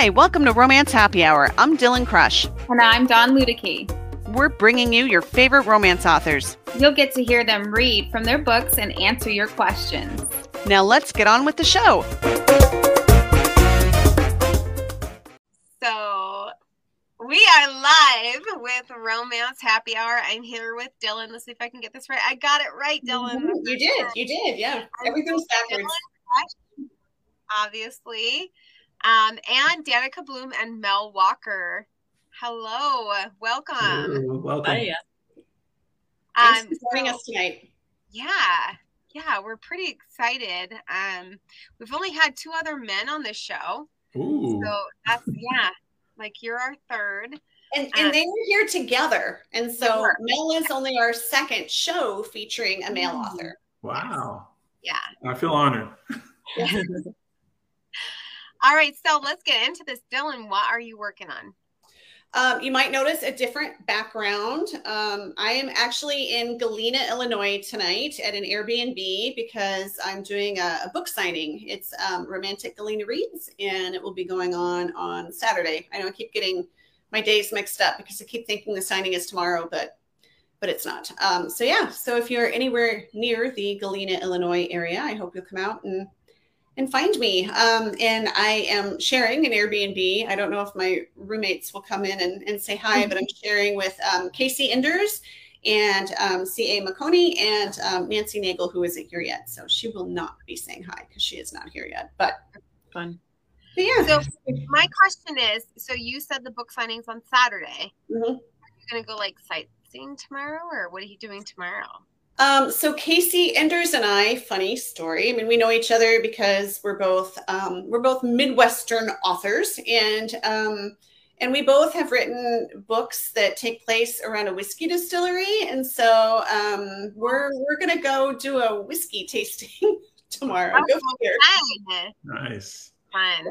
Hi, welcome to Romance Happy Hour. I'm Dylann Crush. And I'm Dawn Luedecke. We're bringing you your favorite romance authors. You'll get to hear them read from their books and answer your questions. Now let's get on with the show. So we are live with Romance Happy Hour. I'm here with Dylann. Let's see if I can get this right. I got it right, Dylann. Mhm. You did. You did. Yeah. Everything's backwards. Dylann, obviously. Um, and Danica Bloom and Mel Walker. Hello, welcome. Ooh, welcome. Hiya. Thanks Um, for joining so- us tonight. Yeah, yeah, we're pretty excited. Um, we've only had two other men on this show, Ooh. so that's yeah, like you're our third. And, Uh, and they were here together. And so They were. Mel is only our second show featuring a male author. wow. Yeah. I feel honored. All right, so let's get into this. Dylann, what are you working on? Um, you might notice a different background. Um, I am actually in Galena, Illinois tonight at an Airbnb because I'm doing a, a book signing. It's um, Romantic Galena Reads, and it will be going on on Saturday. I know I keep getting my days mixed up because I keep thinking the signing is tomorrow, but but it's not. Um, so yeah, so if you're anywhere near the Galena, Illinois area, I hope you'll come out and and find me. Um, and I am sharing an Airbnb. I don't know if my roommates will come in and, and say hi, but I'm sharing with um, Casey Enders and um, C.A. McConey and um, Nancy Nagel, who isn't here yet. So she will not be saying hi because she is not here yet. But, Fun. but yeah. So my question is, so you said the book signing's on Saturday. Mhm. Are you gonna go like sightseeing tomorrow, or what are you doing tomorrow? Um, so Casey Enders and I, funny story. I mean, we know each other because we're both um, we're both Midwestern authors, and um, and we both have written books that take place around a whiskey distillery. And so um, we're we're gonna go do a whiskey tasting tomorrow. Oh, Go. Fun, Nice. fun.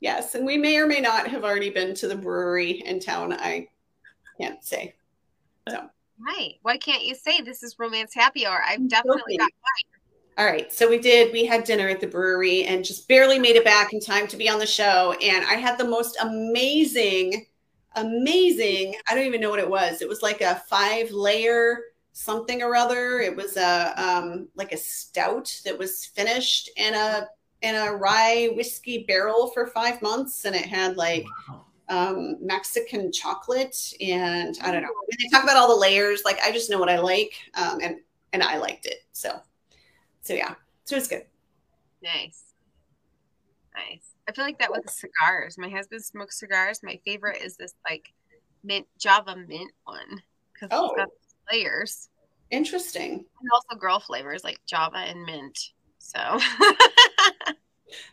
Yes, and we may or may not have already been to the brewery in town. I can't say. Right? Why can't you say this is romance happy hour? I've definitely got All right. So we did, we had dinner at the brewery and just barely made it back in time to be on the show. And I had the most amazing, amazing, I don't even know what it was. It was like a five layer something or other. It was a, um, like a stout that was finished in a, in a rye whiskey barrel for five months. And it had like, Wow. Um, Mexican chocolate, and I don't know. When they talk about all the layers, like I just know what I like, um, and and I liked it. So, so yeah, so it's good. nice, nice. I feel like that with cigars. My husband smokes cigars. My favorite is this like mint Java mint one because Oh. it's got layers Interesting. and also girl flavors like Java and mint. So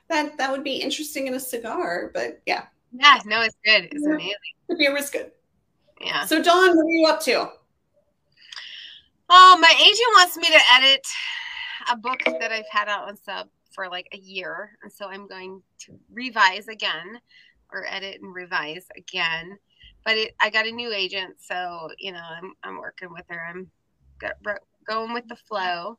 That that would be interesting in a cigar, but yeah, yeah, no, it's good. It's Yeah. amazing. the beer was good. Yeah. So, Dawn, what are you up to? Oh, my agent wants me to edit a book that I've had out on sub for like a year. And so I'm going to revise again or edit and revise again. But it, I got a new agent. So, you know, I'm, I'm working with her. I'm go- going with the flow.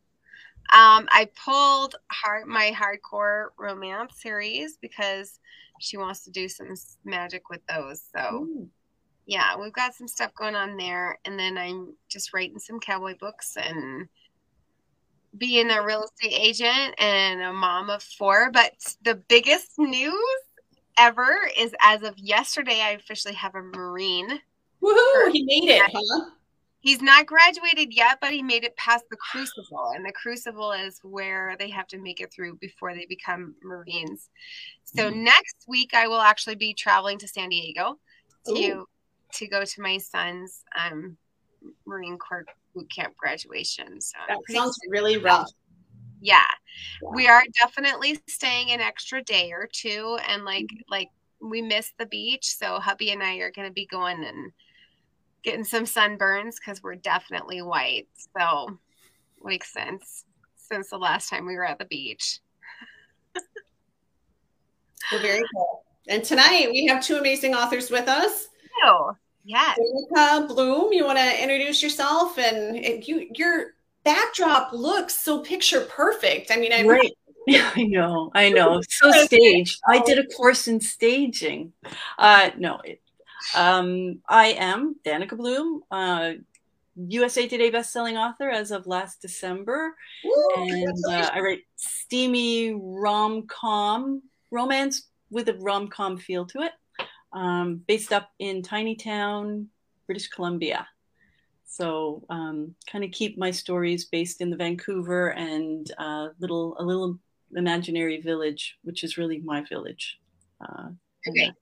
Um, I pulled hard, my hardcore romance series because she wants to do some magic with those. So, yeah, we've got some stuff going on there. And then I'm just writing some cowboy books and being a real estate agent and a mom of four. But the biggest news ever is as of yesterday, I officially have a Marine. Woohoo! He made it, huh? He's not graduated yet, but he made it past the crucible. And the crucible is where they have to make it through before they become Marines. So Mhm. next week, I will actually be traveling to San Diego to Ooh. to go to my son's um, Marine Corps boot camp graduation. So That sounds really rough. yeah. Yeah. We are definitely staying an extra day or two and like Mm-hmm. like we miss the beach, so hubby and I are going to be going and getting some sunburns cuz we're definitely white. So makes sense since the last time we were at the beach. Well, very cool. And tonight we have two amazing authors with us. Oh, yes. Danica Bloom, you want to introduce yourself and, and you your backdrop looks so picture perfect. I mean, I Right. I know, I know. So staged. I did a course in staging. Uh, no, it, um, I am Danica Bloom, uh, USA Today bestselling author as of last December, Woo, and uh, I write steamy rom com romance with a rom com feel to it, um, based up in tiny town, British Columbia. So um, kind of keep my stories based in the Vancouver and uh, little a little imaginary village, which is really my village. Uh, Okay.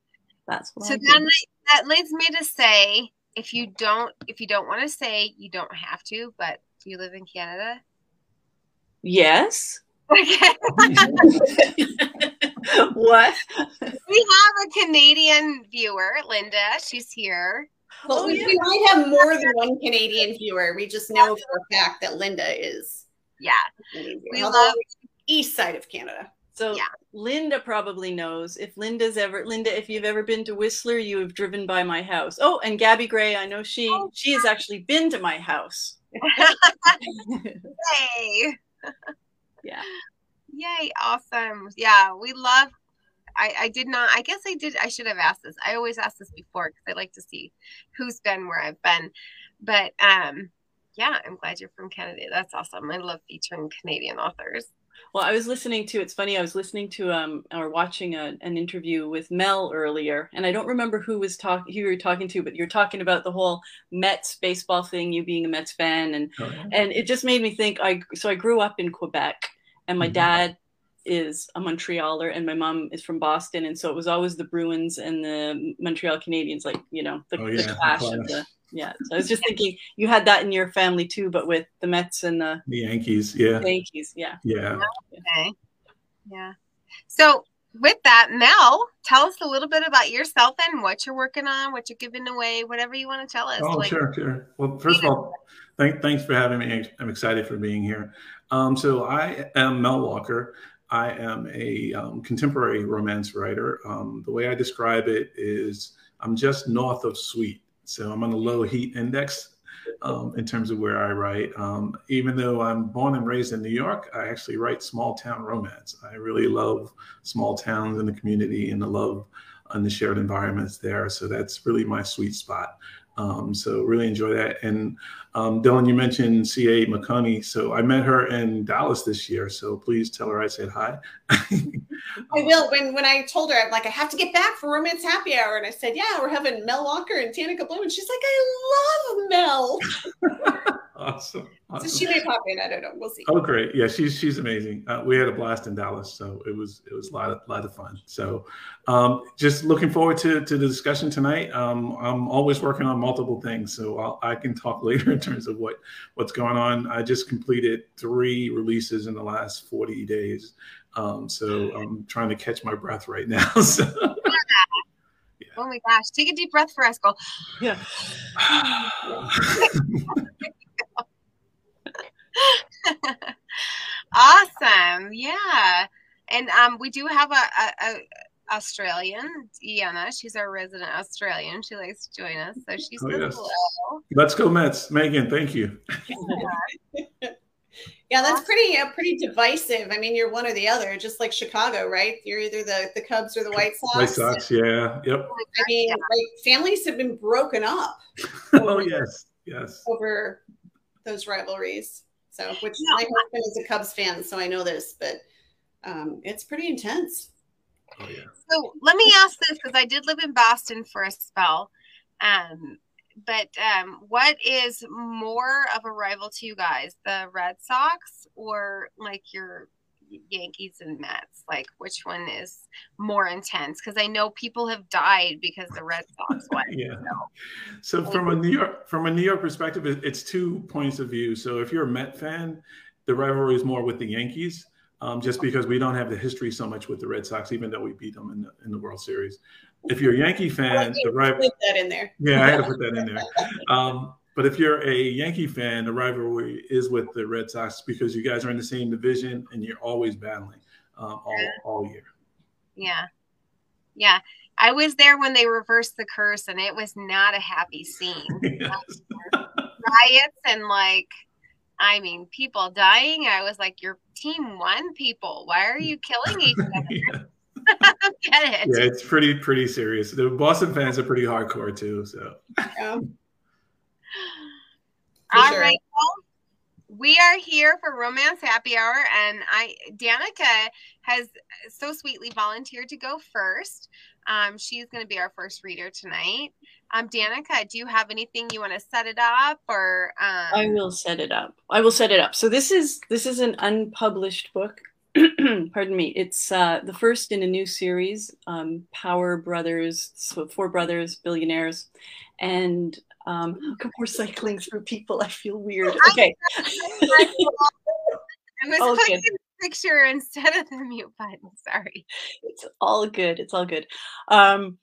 That's what So then that leads me to say, if you don't, if you don't want to say, you don't have to. But do you live in Canada? Yes. Okay. what? we have a Canadian viewer, Linda. She's here. Well, Oh, we, yeah. we might have more than one Canadian viewer. We just know for a fact that Linda is. Yeah, a Canadian viewer. we Although love. east side of Canada. So Yeah. Linda probably knows. If Linda's ever Linda, if you've ever been to Whistler, you have driven by my house. Oh, and Gabby Gray, I know she Oh, she has actually been to my house. Yay! yeah. Yay! Awesome. Yeah, we love. I, I did not. I guess I did. I should have asked this. I always ask this before because I like to see who's been where I've been. But um, yeah, I'm glad you're from Canada. That's awesome. I love featuring Canadian authors. Well, I was listening to. It's funny. I was listening to um or watching a, an interview with Mel earlier, and I don't remember who was talking. Who you were talking to, but you're talking about the whole Mets baseball thing. You being a Mets fan, and and it just made me think. I so I grew up in Quebec, and my Mhm. dad is a Montrealer, and my mom is from Boston, and so it was always the Bruins and the Montreal Canadiens, like you know the, Oh, yeah, the clash of the. Yeah, so I was just thinking you had that in your family too, but with the Mets and the The Yankees, yeah, Yankees. Yeah. yeah. Okay. Yeah. So with that, Mel, tell us a little bit about yourself and what you're working on, what you're giving away, whatever you want to tell us. Oh, Like, sure, sure. Well, first of all, thank, thanks for having me. I'm excited for being here. Um, so I am Mel Walker. I am a um, contemporary romance writer. Um, the way I describe it is I'm just north of sweet. So I'm on the low heat index um, in terms of where I write. Um, even though I'm born and raised in New York, I actually write small town romance. I really love small towns and the community and the love and the shared environments there. So that's really my sweet spot. Um, so really enjoy that. And um, Dylann, you mentioned C.A. McConey. So I met her in Dallas this year. So please tell her I said hi. I will. When when I told her, I'm like, I have to get back for Romance Happy Hour, and I said, Yeah, we're having Mel Walker and Danica Bloom, and she's like, I love Mel. awesome. So she may pop in. I don't know. We'll see. Oh, great! Yeah, she's she's amazing. Uh, we had a blast in Dallas, so it was it was a lot of lot of fun. So, um, just looking forward to to the discussion tonight. Um, I'm always working on multiple things, so I'll, I can talk later in terms of what what's going on. I just completed three releases in the last 40 days, um, so I'm trying to catch my breath right now. So, oh my gosh, take a deep breath for us. Go. Yeah. awesome. Yeah. And um, we do have a, a, a Australian, Deanna. She's our resident Australian. She likes to join us. So she Oh, says yes. hello. Let's go Mets, Megan. Thank you. Yeah, that's pretty uh, pretty divisive. I mean, you're one or the other, just like Chicago, right? You're either the the Cubs or the White Sox. White Sox, yeah, yep. I mean, Yeah. like families have been broken up Oh yes, yes. over those rivalries. So, which No, my husband is a Cubs fan, so I know this, but um, it's pretty intense. Oh yeah. So let me ask this because I did live in Boston for a spell. Um, but um, what is more of a rival to you guys, the Red Sox or like your Yankees and Mets? Like, which one is more intense? Because I know people have died because the Red Sox won. Yeah. So from a New York from a New York perspective, it- it's two points of view. So if you're a Met fan, the rivalry is more with the Yankees, um, just because we don't have the history so much with the Red Sox, even though we beat them in the in the World Series. If you're a Yankee fan, the rival Put that in there. yeah, I had to put that in there. Um, but if you're a Yankee fan, the rivalry is with the Red Sox because you guys are in the same division and you're always battling um, all all year. Yeah. Yeah. I was there when they reversed the curse and it was not a happy scene. Yes. Riots and like I mean, people dying. I was like, "You're team won, people. Why are you killing each other?" yeah. Get it? yeah, it's pretty pretty serious. The Boston fans are pretty hardcore too. So. Yeah. All sure. right. Well, we are here for Romance Happy Hour, and I Danica has so sweetly volunteered to go first. Um, she's going to be our first reader tonight. Um, Danica, do you have anything you want to set it up, or um... I will set it up. I will set it up. So this is this is an unpublished book. Pardon me. It's uh, the first in a new series, um, Power Brothers, so four brothers, billionaires, and um, how come we're cycling through people? I feel weird. Okay. I was Oh, clicking good. the picture instead of the mute button. Sorry. it's all good. It's all good. Um,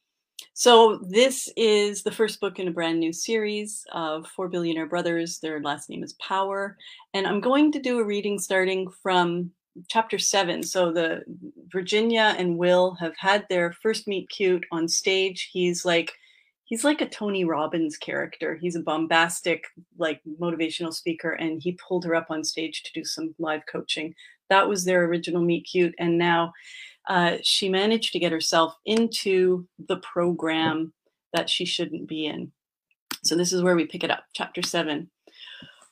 so this is the first book in a brand new series of four billionaire brothers. Their last name is Power, and I'm going to do a reading starting from chapter seven. So the Virginia and Will have had their first meet cute on stage. He's like he's like a Tony Robbins character. He's a bombastic, like motivational speaker, and he pulled her up on stage to do some live coaching. That was their original meet cute, and now uh, she managed to get herself into the program that she shouldn't be in. So this is where we pick it up, chapter seven,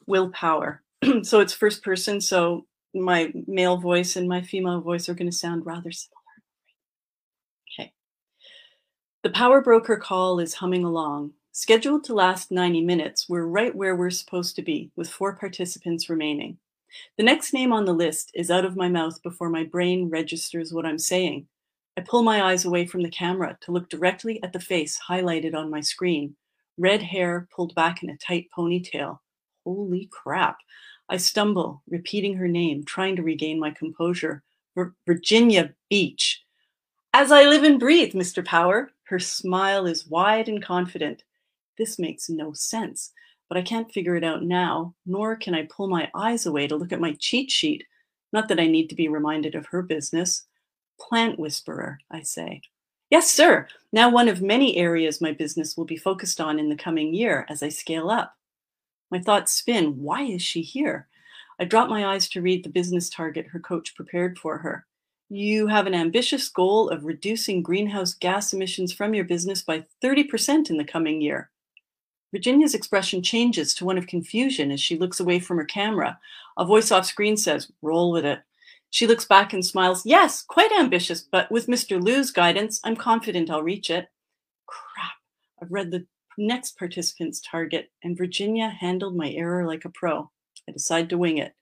willpower. so it's first person. So my male voice and my female voice are going to sound rather similar. Okay. The power broker call is humming along. Scheduled to last 90 minutes, we're right where we're supposed to be, with four participants remaining. The next name on the list is out of my mouth before my brain registers what I'm saying. I pull my eyes away from the camera to look directly at the face highlighted on my screen. Red hair pulled back in a tight ponytail. Holy crap. I stumble, repeating her name, trying to regain my composure. Vir- Virginia Beach. As I live and breathe, Mr. Power. Her smile is wide and confident. This makes no sense, but I can't figure it out now, nor can I pull my eyes away to look at my cheat sheet. Not that I need to be reminded of her business. Plant whisperer, I say. Yes, sir. Now one of many areas my business will be focused on in the coming year as I scale up. My thoughts spin. Why is she here? I drop my eyes to read the business target her coach prepared for her. You have an ambitious goal of reducing greenhouse gas emissions from your business by 30% in the coming year. Virginia's expression changes to one of confusion as she looks away from her camera. A voice off screen says, Roll with it. She looks back and smiles. Yes, quite ambitious, but with Mr. Liu's guidance, I'm confident I'll reach it. Crap. I've read the next participant's target, and Virginia handled my error like a pro. I decide to wing it.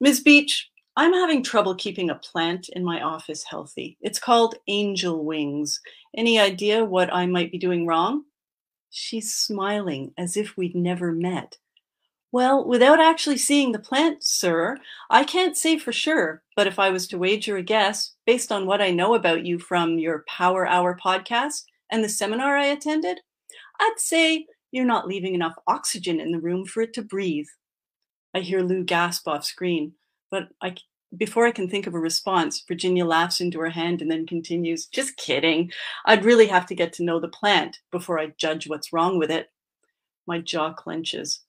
Ms. Beach, I'm having trouble keeping a plant in my office healthy. It's called angel wings. Any idea what I might be doing wrong? She's smiling as if we'd never met. Well, without actually seeing the plant, sir, I can't say for sure, but if I was to wager a guess, based on what I know about you from your Power Hour podcast and the seminar I attended, I'd say you're not leaving enough oxygen in the room for it to breathe. I hear Lou gasp off screen, but I, before I can think of a response, Virginia laughs into her hand and then continues, Just kidding. I'd really have to get to know the plant before I judge what's wrong with it. My jaw clenches.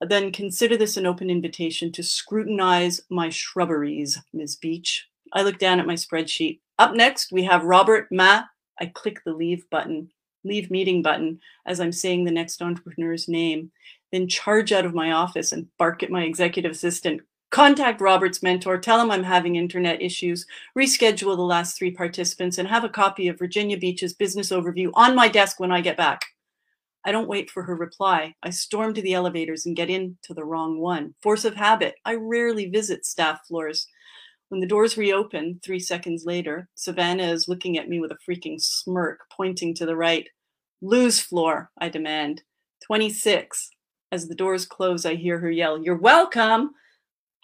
Then consider this an open invitation to scrutinize my shrubberies, Ms. Beach. I look down at my spreadsheet. Up next, we have Robert Ma. I click the leave button, leave meeting button, as I'm saying the next entrepreneur's name, then charge out of my office and bark at my executive assistant. Contact Robert's mentor, tell him I'm having internet issues, reschedule the last three participants, and have a copy of Virginia Beach's business overview on my desk when I get back. I don't wait for her reply. I storm to the elevators and get into the wrong one. Force of habit. I rarely visit staff floors. When the doors reopen, three seconds later, Savannah is looking at me with a freaking smirk, pointing to the right. Lou's floor, I demand. 26. As the doors close, I hear her yell, You're welcome.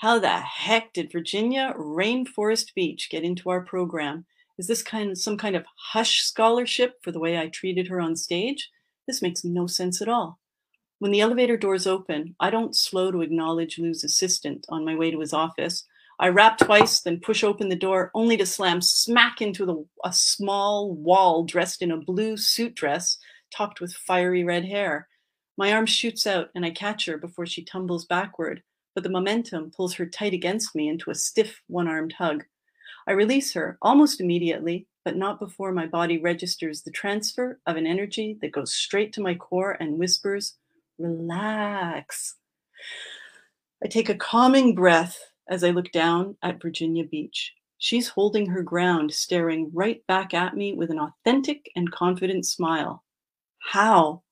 How the heck did Virginia Rainforest Beach get into our program? Is this kind of some kind of hush scholarship for the way I treated her on stage? This makes no sense at all. When the elevator doors open, I don't slow to acknowledge Lou's assistant on my way to his office. I rap twice, then push open the door, only to slam smack into the, a small wall dressed in a blue suit dress topped with fiery red hair. My arm shoots out and I catch her before she tumbles backward, but the momentum pulls her tight against me into a stiff, one armed hug. I release her almost immediately, but not before my body registers the transfer of an energy that goes straight to my core and whispers, Relax. I take a calming breath as I look down at Virginia Beach. She's holding her ground, staring right back at me with an authentic and confident smile. How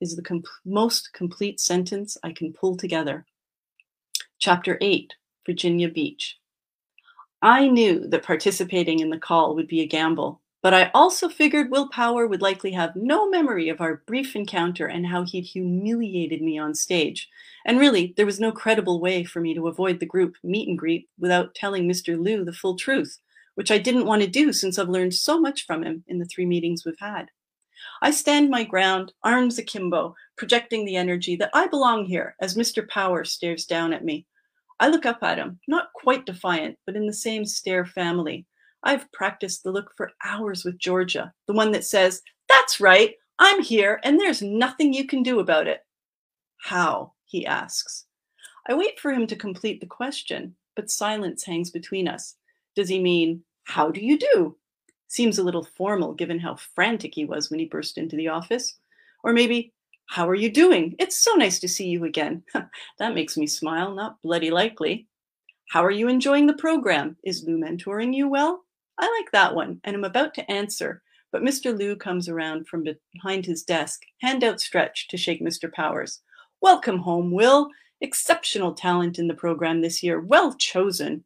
is the comp- most complete sentence I can pull together. Chapter 8 Virginia Beach. I knew that participating in the call would be a gamble, but I also figured Will Power would likely have no memory of our brief encounter and how he'd humiliated me on stage. And really, there was no credible way for me to avoid the group meet and greet without telling Mr. Liu the full truth, which I didn't want to do since I've learned so much from him in the three meetings we've had. I stand my ground, arms akimbo, projecting the energy that I belong here as Mr. Power stares down at me. I look up at him, not quite defiant, but in the same stare family. I've practiced the look for hours with Georgia, the one that says, That's right, I'm here and there's nothing you can do about it. How? he asks. I wait for him to complete the question, but silence hangs between us. Does he mean, How do you do? Seems a little formal given how frantic he was when he burst into the office. Or maybe, How are you doing? It's so nice to see you again. that makes me smile, not bloody likely. How are you enjoying the program? Is Lou mentoring you well? I like that one, and I'm about to answer, but Mr. Liu comes around from behind his desk, hand outstretched to shake Mr. Powers. Welcome home, Will. Exceptional talent in the program this year. Well chosen.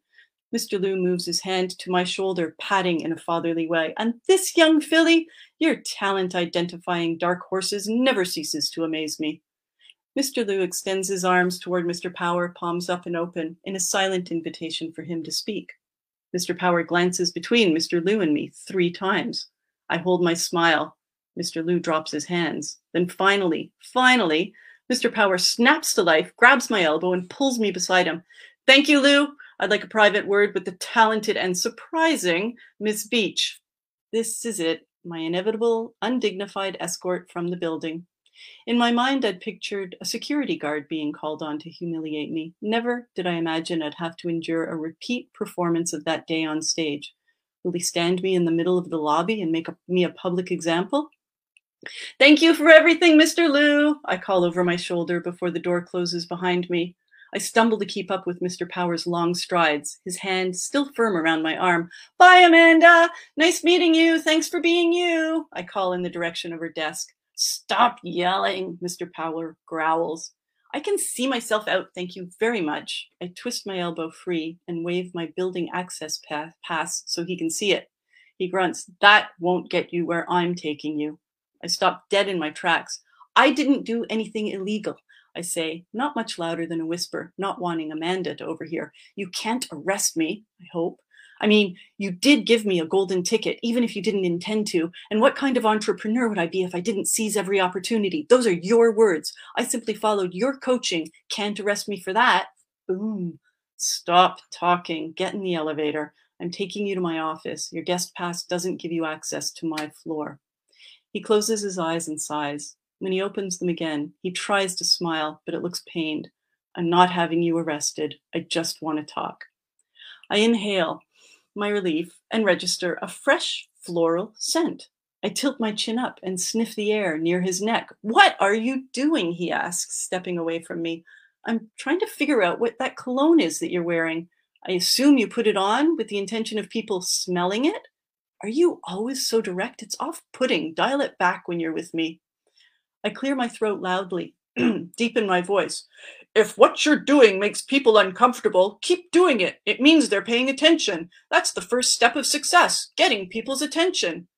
Mr. Liu moves his hand to my shoulder, patting in a fatherly way. And this young filly, your talent identifying dark horses never ceases to amaze me. Mr. Liu extends his arms toward Mr. Power, palms up and open, in a silent invitation for him to speak. Mr. Power glances between Mr. Liu and me three times. I hold my smile. Mr. Liu drops his hands. Then finally, finally, Mr. Power snaps to life, grabs my elbow, and pulls me beside him. Thank you, Lou. I'd like a private word with the talented and surprising Miss Beach. This is it, my inevitable, undignified escort from the building. In my mind, I'd pictured a security guard being called on to humiliate me. Never did I imagine I'd have to endure a repeat performance of that day on stage. Will he stand me in the middle of the lobby and make a, me a public example? Thank you for everything, Mr. Liu, I call over my shoulder before the door closes behind me. I stumble to keep up with Mr. Power's long strides, his hand still firm around my arm. Bye, Amanda. Nice meeting you. Thanks for being you. I call in the direction of her desk. Stop yelling, Mr. Power growls. I can see myself out, thank you very much. I twist my elbow free and wave my building access pass so he can see it. He grunts, That won't get you where I'm taking you. I stop dead in my tracks. I didn't do anything illegal. I say, not much louder than a whisper, not wanting Amanda to overhear. You can't arrest me, I hope. I mean, you did give me a golden ticket, even if you didn't intend to. And what kind of entrepreneur would I be if I didn't seize every opportunity? Those are your words. I simply followed your coaching. Can't arrest me for that. Boom. Stop talking. Get in the elevator. I'm taking you to my office. Your guest pass doesn't give you access to my floor. He closes his eyes and sighs. When he opens them again, he tries to smile, but it looks pained. I'm not having you arrested. I just want to talk. I inhale my relief and register a fresh floral scent. I tilt my chin up and sniff the air near his neck. What are you doing? He asks, stepping away from me. I'm trying to figure out what that cologne is that you're wearing. I assume you put it on with the intention of people smelling it? Are you always so direct? It's off putting. Dial it back when you're with me. I clear my throat loudly, deepen my voice. If what you're doing makes people uncomfortable, keep doing it. It means they're paying attention. That's the first step of success, getting people's attention.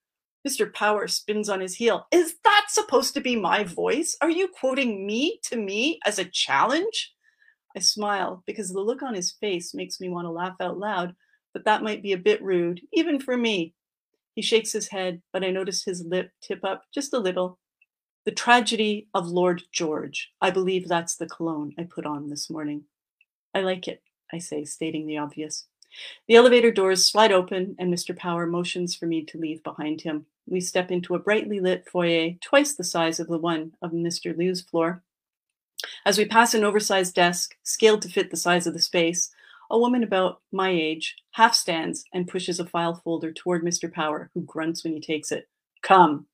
Mr. Power spins on his heel. Is that supposed to be my voice? Are you quoting me to me as a challenge? I smile because the look on his face makes me want to laugh out loud, but that might be a bit rude, even for me. He shakes his head, but I notice his lip tip up just a little the Tragedy of Lord George. I believe that's the cologne I put on this morning. I like it, I say, stating the obvious. The elevator doors slide open, and Mr. Power motions for me to leave behind him. We step into a brightly lit foyer, twice the size of the one of Mr. Liu's floor. As we pass an oversized desk, scaled to fit the size of the space, a woman about my age half stands and pushes a file folder toward Mr. Power, who grunts when he takes it. Come.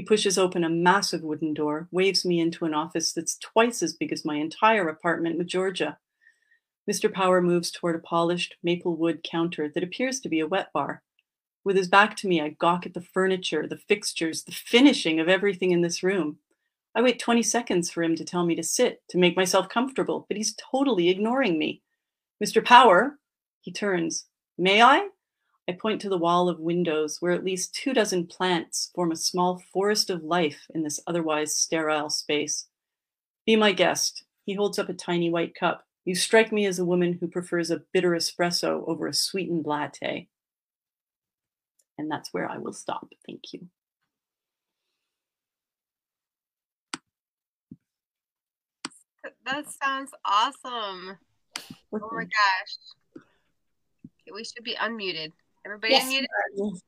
He pushes open a massive wooden door, waves me into an office that's twice as big as my entire apartment with Georgia. Mr. Power moves toward a polished maple wood counter that appears to be a wet bar. With his back to me, I gawk at the furniture, the fixtures, the finishing of everything in this room. I wait 20 seconds for him to tell me to sit, to make myself comfortable, but he's totally ignoring me. Mr. Power, he turns. May I? I point to the wall of windows where at least two dozen plants form a small forest of life in this otherwise sterile space. Be my guest. He holds up a tiny white cup. You strike me as a woman who prefers a bitter espresso over a sweetened latte. And that's where I will stop. Thank you. That sounds awesome. Oh my gosh. We should be unmuted. Everybody Yes. unmuted?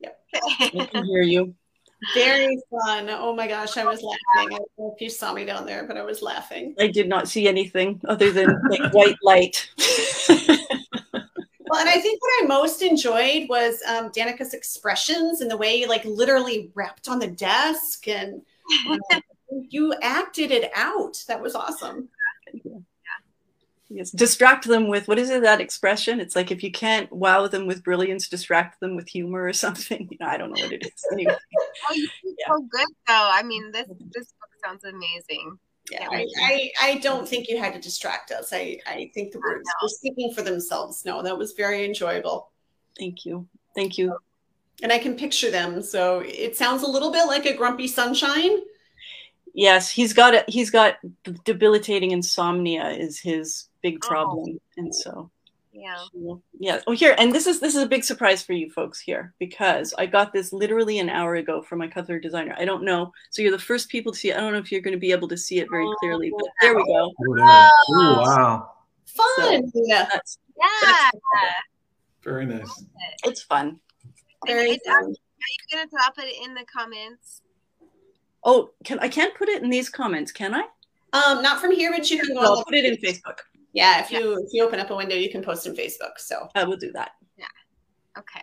Yep. I can hear you. Very fun. Oh my gosh, I was laughing. I don't know if you saw me down there, but I was laughing. I did not see anything other than like white light. Well, and I think what I most enjoyed was um, Danica's expressions and the way you like literally rapped on the desk and uh, you acted it out. That was awesome. Yes. Distract them with what is it that expression? It's like if you can't wow them with brilliance, distract them with humor or something. You know, I don't know what it is. Anyway, Oh, you did Yeah. so good though. I mean, this mm-hmm. this book sounds amazing. Yeah, I, I, I don't think you had to distract us. I, I think the words were speaking for themselves. No, that was very enjoyable. thank you. Thank you. And I can picture them. So it sounds a little bit like a grumpy sunshine. Yes, he's got a, he's got debilitating insomnia is his big Oh. problem, and so Yeah. yeah. Oh, here, and this is this is a big surprise for you folks here because I got this literally an hour ago from my color designer. I don't know, so you're the first people to see. it. I don't know if you're going to be able to see it very clearly, but there we go. Oh, there. Oh, wow. Fun. yeah. That's Yeah. Very nice. it's fun. Very it's, are you gonna drop it in the comments? Oh, can I can't put it in these comments, can I? Um, not from here, but you can go. I'll put it in Facebook. Yeah, if you if you open up a window, you can post in Facebook. So I will do that. Yeah. Okay.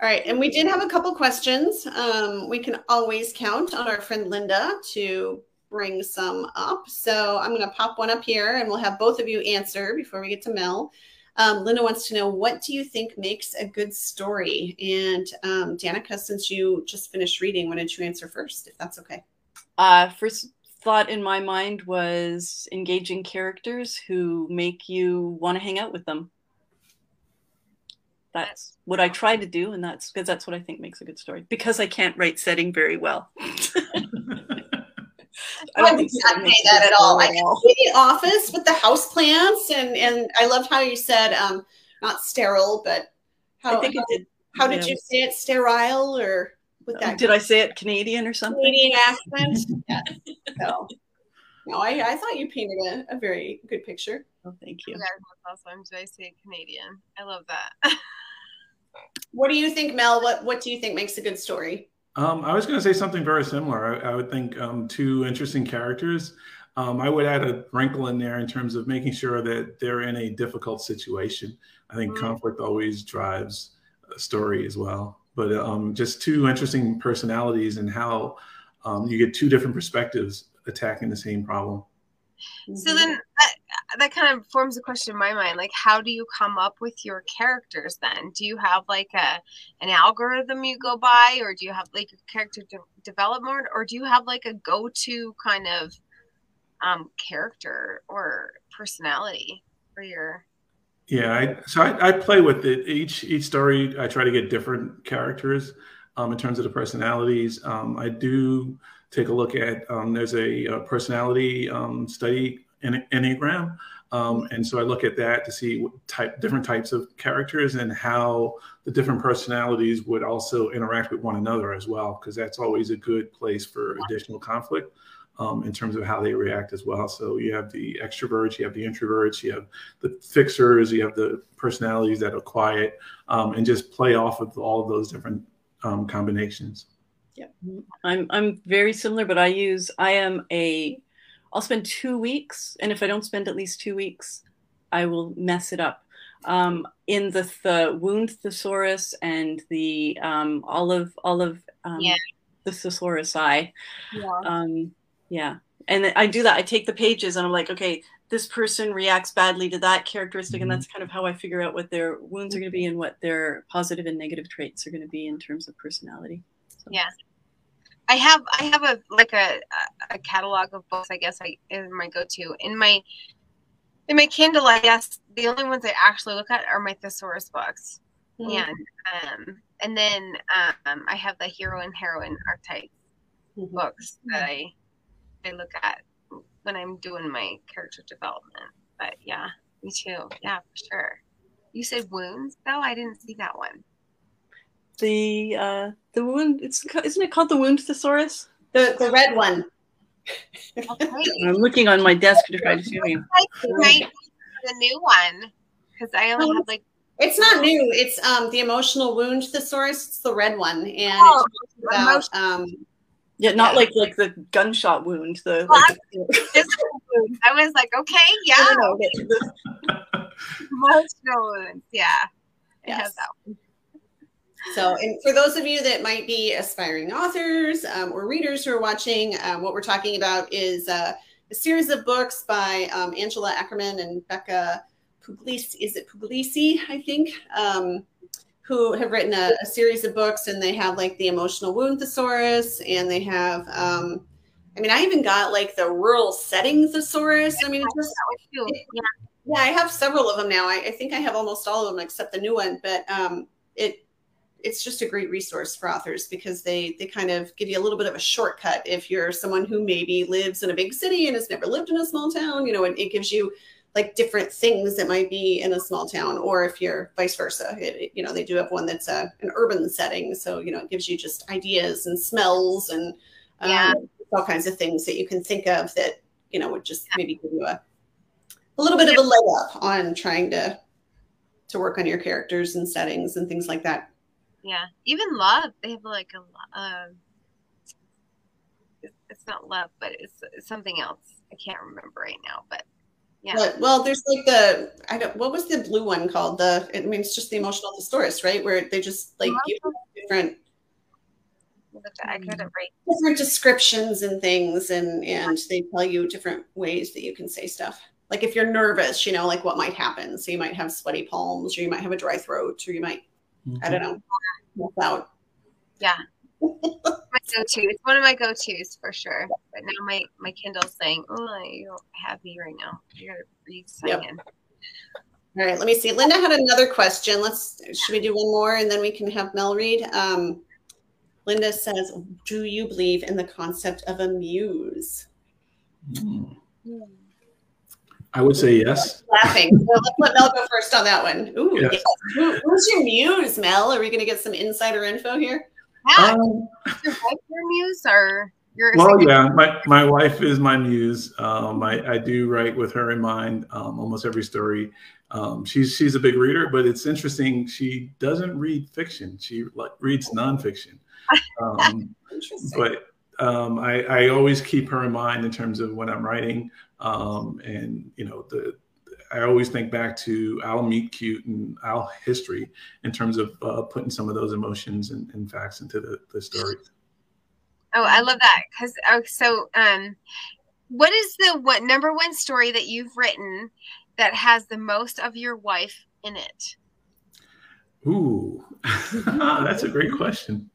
all right, and we did have a couple questions. Um, we can always count on our friend Linda to bring some up. So I'm going to pop one up here, and we'll have both of you answer before we get to Mel. Um, Linda wants to know what do you think makes a good story? And um, Danica, since you just finished reading, why don't you answer first, if that's okay? Uh, first thought in my mind was engaging characters who make you want to hang out with them. That's what I try to do, and that's because that's what I think makes a good story. Because I can't write setting very well. I I don't did think not say that at all. I the office with the house plants, and and I loved how you said um, not sterile, but how I think it did. how did yeah. you say it? Sterile or with that Did I say it Canadian or something? Canadian accent? yeah. So, no, I, I thought you painted a, a very good picture. Oh, thank you. You guys, that's awesome. Did I say Canadian? I love that. What do you think, Mel? What what do you think makes a good story? Um, I was going to say something very similar. I, I would think um, two interesting characters. Um, I would add a wrinkle in there in terms of making sure that they're in a difficult situation. I think Mm. conflict always drives a story as well. But um, just two interesting personalities and how um, you get two different perspectives attacking the same problem. So then that, that kind of forms a question in my mind like how do you come up with your characters then do you have like a an algorithm you go by or do you have like a character de- development or do you have like a go-to kind of um character or personality for your Yeah, I, so I, I play with it. Each each story, I try to get different characters um, in terms of the personalities. Um, I do take a look at. Um, there's a, uh personality um, study in Enneagram, um, and so I look at that to see what type different types of characters and how the different personalities would also interact with one another as well, because that's always a good place for additional conflict. Um, in terms of how they react as well. So you have the extroverts, you have the introverts, you have the fixers, you have the personalities that are quiet, um, and just play off of all of those different um, combinations. Yeah, I'm I'm very similar, but I use I am a I'll spend two weeks, and if I don't spend at least two weeks, I will mess it up. Um, in the, the wound thesaurus and the um, olive olive um, Yeah. the thesaurus eye. Yeah. Um, yeah, and I do that. I take the pages and I'm like, okay, this person reacts badly to that characteristic, and Mhm. that's kind of how I figure out what their wounds are going to be and what their positive and negative traits are going to be in terms of personality. So, Yeah. I have I have a like a a catalog of books. I guess I is my go to in my in my Kindle. I guess the only ones I actually look at are my thesaurus books, Mhm. and um and then um I have the hero and heroine archetype Mhm. books that I I look at when I'm doing my character development. But yeah, me too. Yeah, for sure. You said wounds though. I didn't see that one. The uh, the wound it's isn't it called the wound thesaurus? The the red one. Okay. I'm looking on my desk to try to see. you. like might be the new one because I only have like It's not new. It's um the emotional wound thesaurus. It's the red one, and Oh, it talks about um Yeah, not Yeah. like like the gunshot wound. The, Well, like the- this wound. I was like, okay, yeah, don't know, the- the- emotional wounds. Yeah, it Yes. has So, and for those of you that might be aspiring authors um, or readers who are watching, um, what we're talking about is uh, a series of books by um, Angela Ackerman and Becca Puglisi. Is it Puglisi? I think. Who have written a, a series of books, and they have like the emotional wound thesaurus, and they have. Um, I mean, I even got like the rural setting thesaurus. I mean, it's just too. Yeah, yeah, I have several of them now. I, I think I have almost all of them except the new one, but um, it it's just a great resource for authors because they they kind of give you a little bit of a shortcut if you're someone who maybe lives in a big city and has never lived in a small town. You know, it, it gives you like different things that might be in a small town, or if you're vice versa. It, you know, they do have one that's a, an urban setting, so you know it gives you just ideas and smells and um, Yeah. all kinds of things that you can think of that you know would just maybe give you a a little bit of a leg up on trying to to work on your characters and settings and things like that. yeah. Even love, they have like a um. it- It's not love, but it's, it's something else. I can't remember right now, but yeah. But, well, there's like the I don't what was the blue one called? The I mean it's just the emotional thesaurus, right? Where they just like uh-huh. give you different I could have right. different descriptions and things and and they tell you different ways that you can say stuff. Like if you're nervous, you know, like what might happen. So you might have sweaty palms or you might have a dry throat or you might I mm-hmm. don't know, mouth out. My go-to. It's one of my go-tos for sure. But now my my Kindle's saying, "Oh, you don't have me right now. You gotta re-sign Yep. in." All right, let me see. Linda had another question. Let's should we do one more and then we can have Mel read. Um, Linda says, "Do you believe in the concept of a muse?" Mm. I would say yes. Laughing. So let's let Mel go first on that one. Ooh, Yes. yes. Who, who's your muse, Mel? Are we going to get some insider info here? Yeah, Um, your wife your muse or your well, yeah, my, my wife is my muse. Um, I, I do write with her in mind um, almost every story. Um, she's she's a big reader, but it's interesting. She doesn't read fiction. She like, reads nonfiction. Um, Interesting. but um, I, I always keep her in mind in terms of when I'm writing. Um, and you know, the I always think back to Al Meet Cute and Al history in terms of uh, putting some of those emotions and, and facts into the, the stories. Oh, I love that because oh, so um, what is the what number one story that you've written that has the most of your wife in it? Ooh, that's a great question.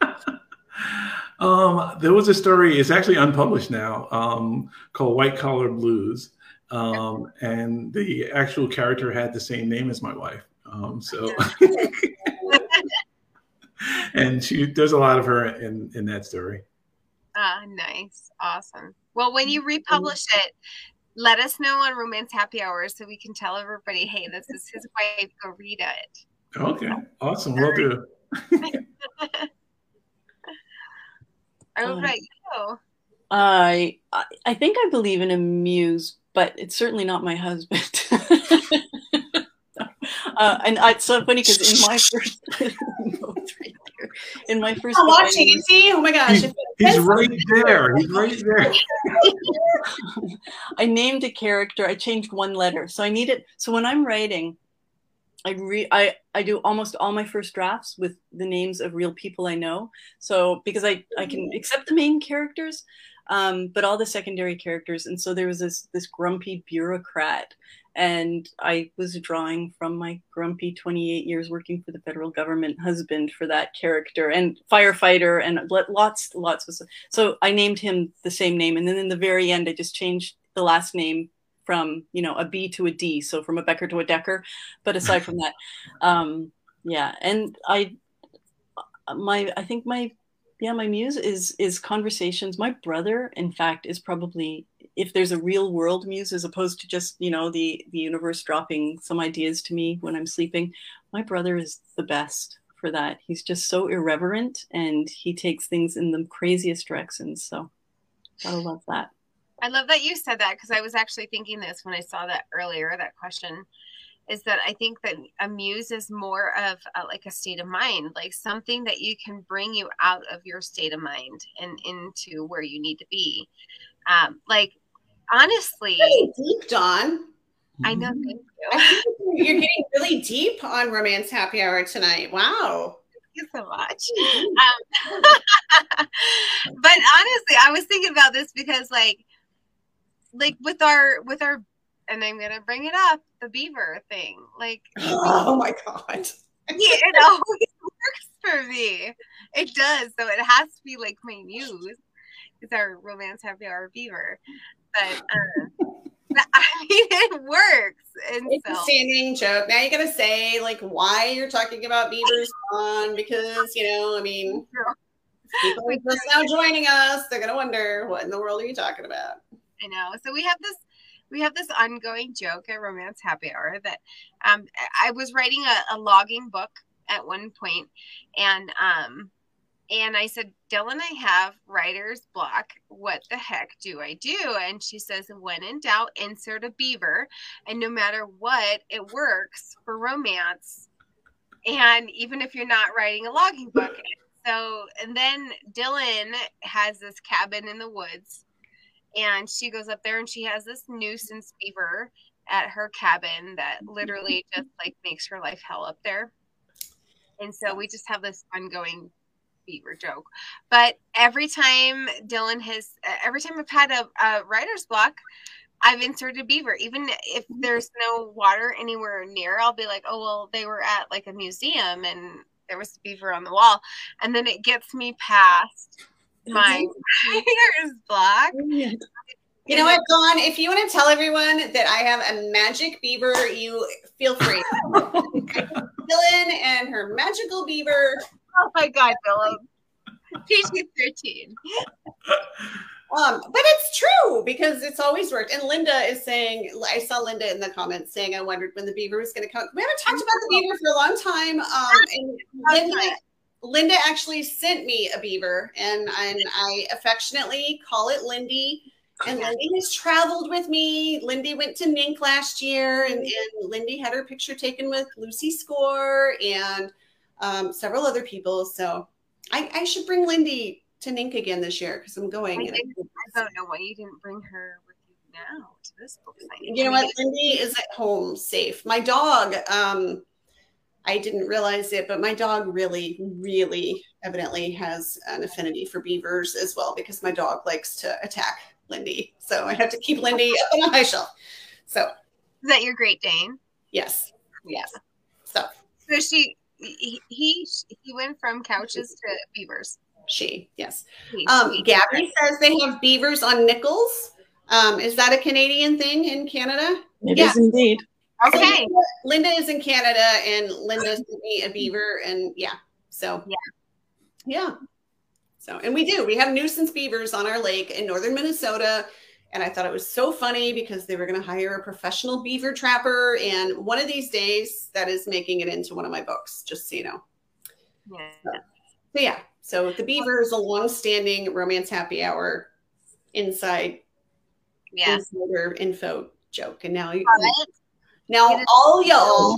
um, there was a story, it's actually unpublished now, um, called White Collar Blues. Um, and the actual character had the same name as my wife. Um, so, and she, there's a lot of her in, in that story. Ah, nice, awesome. Well, when you republish it, let us know on Romance Happy Hour so we can tell everybody, hey, this is his wife. Go read it. Okay, awesome. We'll do. All Um, right, you. I I I think I believe in a muse, but it's certainly not my husband. uh, and I, it's so funny because in my first, right there. in my first, I'm watching. You used- see? Oh my gosh! He's, He's right there. He's right there. I named a character. I changed one letter, so I need it. So when I'm writing, I re I I do almost all my first drafts with the names of real people I know. So because I I can accept the main characters, um, but all the secondary characters. And so there was this this grumpy bureaucrat, and I was drawing from my grumpy 28 years working for the federal government husband for that character, and firefighter, and lots lots of. So I named him the same name, and then in the very end, I just changed the last name from you know a B to a D, so from a Becker to a Decker. But aside from that, um, yeah, and I my I think my yeah my muse is is conversations. My brother, in fact, is probably if there's a real world muse as opposed to just you know the the universe dropping some ideas to me when I'm sleeping. My brother is the best for that. He's just so irreverent and he takes things in the craziest directions. So I love that. I love that you said that because I was actually thinking this when I saw that earlier, that question is that I think that a muse is more of a, like a state of mind, like something that you can bring you out of your state of mind and into where you need to be. Um, like honestly, deep, Dawn. I know. Thank you. You're getting really deep on romance happy hour tonight. Wow. Thank you so much. Um, but honestly, I was thinking about this because, like, like with our with our and I'm gonna bring it up the beaver thing. Like oh my god, yeah, it always works for me. It does. So it has to be like my muse. It's our romance happy hour beaver, but. Uh, I mean, it works. And it's so. a standing joke. Now you gotta say like why you're talking about beavers on because you know, I mean, people are just now joining us. They're gonna wonder what in the world are you talking about. I know. So we have this we have this ongoing joke at Romance Happy Hour that um, I was writing a, a, logging book at one point, and um, and I said, Dylann, I have writer's block. What the heck do I do? And she says, when in doubt, insert a beaver, and no matter what, it works for romance. And even if you're not writing a logging book. So, and then Dylann has this cabin in the woods and she goes up there and she has this nuisance beaver at her cabin that literally just like makes her life hell up there. And so we just have this ongoing beaver joke. But every time Dylann has, every time I've had a, a writer's block, I've inserted beaver. Even if mm-hmm. there's no water anywhere near, I'll be like, oh, well, they were at like a museum and there was a beaver on the wall. And then it gets me past my hair is black. You know what, Dawn? If you want to tell everyone that I have a magic beaver, you feel free. Dylann and her magical beaver. Oh my God, Dylann. PG 13. Um, but it's true because it's always worked. And Linda is saying, I saw Linda in the comments saying, I wondered when the beaver was going to come. We haven't talked about the beaver for a long time. Um, and Linda, Linda actually sent me a beaver, and, and I affectionately call it Lindy. And Lindy has traveled with me. Lindy went to NINC last year, and, and Lindy had her picture taken with Lucy Score and um, several other people. So I, I, should bring Lindy to NINC again this year because I'm going. I, I, don't know why you didn't bring her with you now to this book signing. You know what? Lindy is at home, safe. My dog. Um, I didn't realize it, but my dog really, really evidently has an affinity for beavers as well because my dog likes to attack Lindy. So I have to keep Lindy up on a high shelf. So is that your Great Dane? Yes. Yes. So so she he he, he went from couches to beavers. She yes. He, um, he, Gabby says they have beavers on nickels. Um, is that a Canadian thing in Canada? It yeah. is indeed. Okay. Linda, Linda is in Canada and Linda sent me a beaver and yeah. So yeah. Yeah. So and we do. We have nuisance beavers on our lake in northern Minnesota. And I thought it was so funny because they were going to hire a professional beaver trapper. And one of these days, that is making it into one of my books, just so you know. Yeah. So, so yeah. So the beaver is a long-standing romance happy hour inside yeah. insider info joke. And now you, now, all y'all.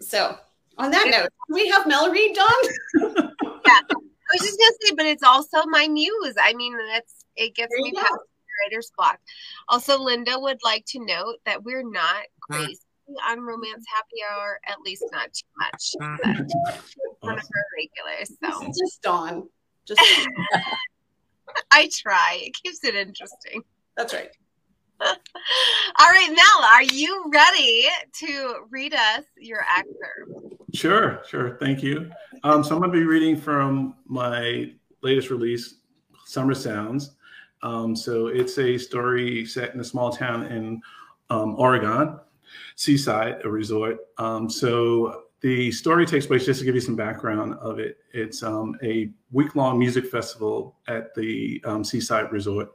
So, on that note, we have Mel Reed done? yeah. I was just gonna say, but it's also my muse. I mean, that's it gets me past writer's block. Also, Linda would like to note that we're not crazy on romance happy hour, at least not too much. One of our regulars. So just Dawn. Just I try. It keeps it interesting. That's right. All right, Mel, are you ready to read us your excerpt? Sure, sure. Thank you. Um, so I'm going to be reading from my latest release, Summer Sounds. Um, so it's a story set in a small town in um, Oregon, Seaside, a resort. Um, so the story takes place, just to give you some background of it, it's um, a week long music festival at the um, Seaside Resort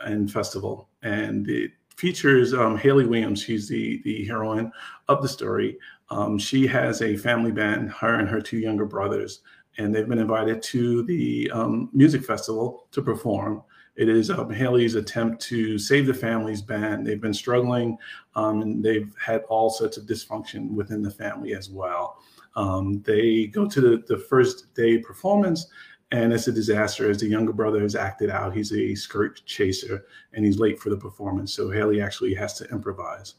and Festival. And it features um, Hayley Williams. She's the, the heroine of the story. Um, she has a family band, her and her two younger brothers, and they've been invited to the um, music festival to perform. It is um, Hayley's attempt to save the family's band. They've been struggling um, and they've had all sorts of dysfunction within the family as well. Um, they go to the, the first day performance and it's a disaster as the younger brother has acted out. He's a skirt chaser and he's late for the performance. So Haley actually has to improvise.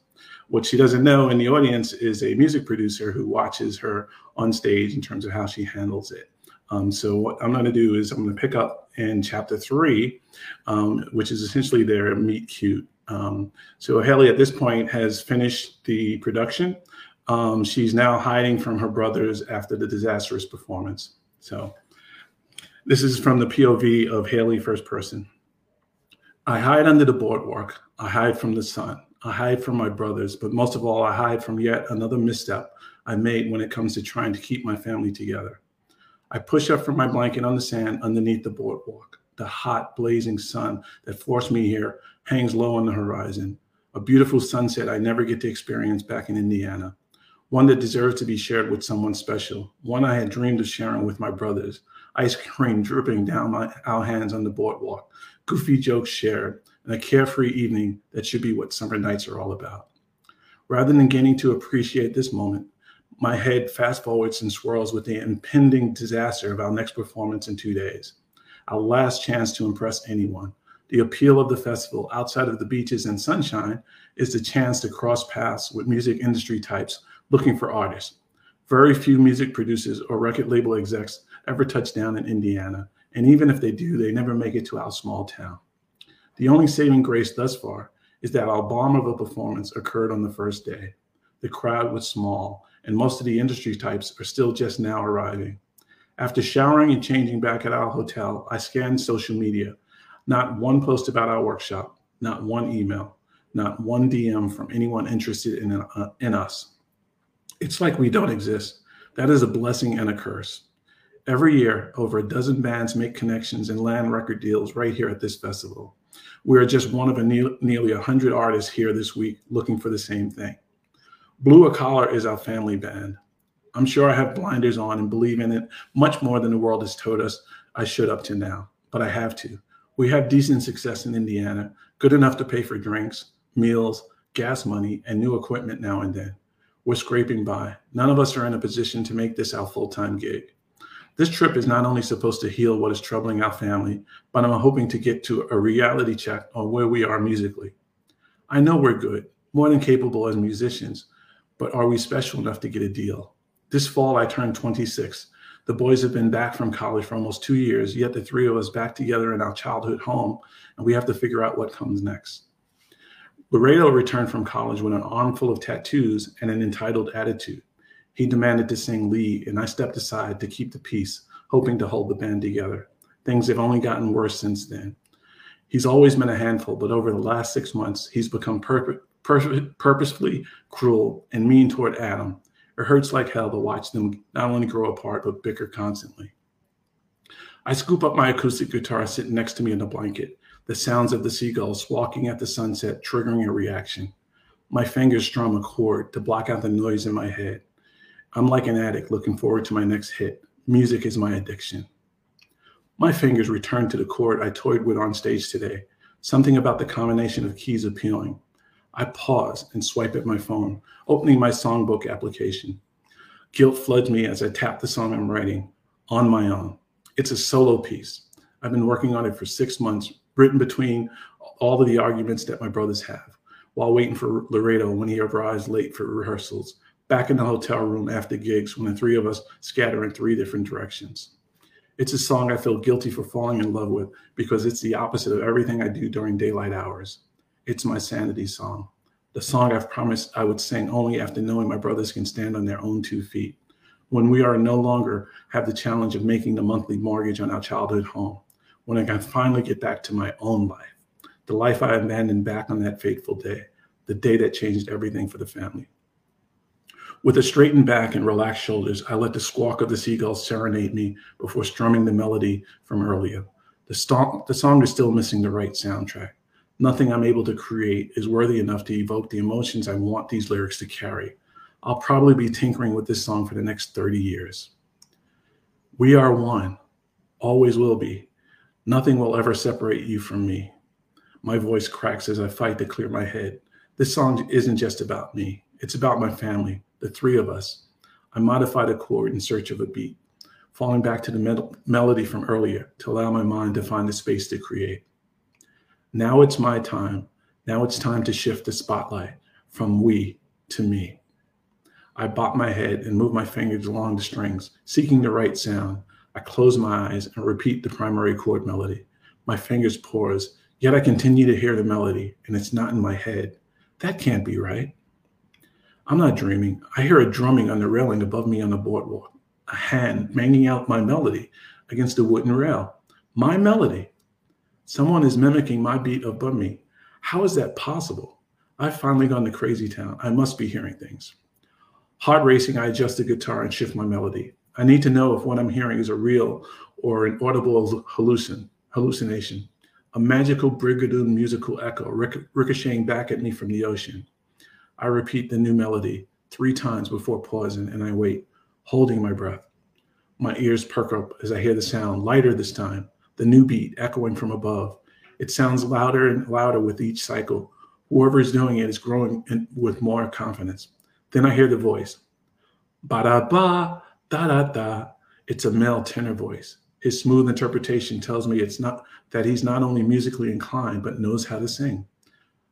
What she doesn't know in the audience is a music producer who watches her on stage in terms of how she handles it. Um, so what I'm going to do is I'm going to pick up in chapter three, um, which is essentially their meet cute. Um, so Haley at this point has finished the production. Um, she's now hiding from her brothers after the disastrous performance. So this is from the POV of Haley, first person. I hide under the boardwalk. I hide from the sun. I hide from my brothers, but most of all, I hide from yet another misstep I made when it comes to trying to keep my family together. I push up from my blanket on the sand underneath the boardwalk. The hot, blazing sun that forced me here hangs low on the horizon. A beautiful sunset I never get to experience back in Indiana. One that deserves to be shared with someone special. One I had dreamed of sharing with my brothers. Ice cream dripping down my, our hands on the boardwalk. Goofy jokes shared. And a carefree evening that should be what summer nights are all about. Rather than getting to appreciate this moment, my head fast forwards and swirls with the impending disaster of our next performance in two days. Our last chance to impress anyone. The appeal of the festival, outside of the beaches and sunshine, is the chance to cross paths with music industry types looking for artists. Very few music producers or record label execs ever touch down in Indiana, and even if they do, they never make it to our small town. The only saving grace thus far is that our bomb of a performance occurred on the first day. The crowd was small, and most of the industry types are still just now arriving. After showering and changing back at our hotel, I scanned social media. Not one post about our workshop, not one email, not one DM from anyone interested in, uh, in us. It's like we don't exist. That is a blessing and a curse. Every year, over a dozen bands make connections and land record deals right here at this festival. We're just one of a ne- nearly 100 artists here this week looking for the same thing. Blue a Collar is our family band. I'm sure I have blinders on and believe in it much more than the world has told us I should up to now, but I have to. We have decent success in Indiana, good enough to pay for drinks, meals, gas money, and new equipment now and then. We're scraping by. None of us are in a position to make this our full time gig. This trip is not only supposed to heal what is troubling our family, but I'm hoping to get to a reality check on where we are musically. I know we're good, more than capable as musicians, but are we special enough to get a deal? This fall, I turned 26. The boys have been back from college for almost two years, yet the three of us back together in our childhood home, and we have to figure out what comes next. Laredo returned from college with an armful of tattoos and an entitled attitude. He demanded to sing lead, and I stepped aside to keep the peace, hoping to hold the band together. Things have only gotten worse since then. He's always been a handful, but over the last six months, he's become pur- pur- purposefully cruel and mean toward Adam. It hurts like hell to watch them not only grow apart, but bicker constantly. I scoop up my acoustic guitar sitting next to me in the blanket, the sounds of the seagulls walking at the sunset triggering a reaction. My fingers strum a chord to block out the noise in my head. I'm like an addict looking forward to my next hit. Music is my addiction. My fingers return to the chord I toyed with on stage today. Something about the combination of keys appealing. I pause and swipe at my phone, opening my songbook application. Guilt floods me as I tap the song I'm writing on my own. It's a solo piece. I've been working on it for six months, written between all of the arguments that my brothers have, while waiting for Laredo when he arrives late for rehearsals, back in the hotel room after gigs when the three of us scatter in three different directions. It's a song I feel guilty for falling in love with because it's the opposite of everything I do during daylight hours. It's my sanity song, the song I've promised I would sing only after knowing my brothers can stand on their own two feet. When we are no longer have the challenge of making the monthly mortgage on our childhood home, when I can finally get back to my own life, the life I abandoned back on that fateful day, the day that changed everything for the family. With a straightened back and relaxed shoulders, I let the squawk of the seagulls serenade me before strumming the melody from earlier. The, the song is still missing the right soundtrack. Nothing I'm able to create is worthy enough to evoke the emotions I want these lyrics to carry. I'll probably be tinkering with this song for the next 30 years. We are one, always will be. Nothing will ever separate you from me. My voice cracks as I fight to clear my head. This song isn't just about me, it's about my family, the three of us. I modified a chord in search of a beat, falling back to the mel- melody from earlier to allow my mind to find the space to create. Now it's my time. Now it's time to shift the spotlight from we to me. I bop my head and move my fingers along the strings, seeking the right sound. I close my eyes and repeat the primary chord melody. My fingers pause, yet I continue to hear the melody, and it's not in my head. That can't be right. I'm not dreaming. I hear a drumming on the railing above me on the boardwalk, a hand banging out my melody against the wooden rail. My melody. Someone is mimicking my beat above me. How is that possible? I've finally gone to crazy town. I must be hearing things. Heart racing, I adjust the guitar and shift my melody. I need to know if what I'm hearing is a real or an audible hallucin, hallucination, a magical brigadoon musical echo ric- ricocheting back at me from the ocean. I repeat the new melody three times before pausing and I wait, holding my breath. My ears perk up as I hear the sound, lighter this time, the new beat echoing from above. It sounds louder and louder with each cycle. Whoever is doing it is growing in, with more confidence. Then I hear the voice, ba da ba, da da da. It's a male tenor voice. His smooth interpretation tells me it's not that he's not only musically inclined but knows how to sing.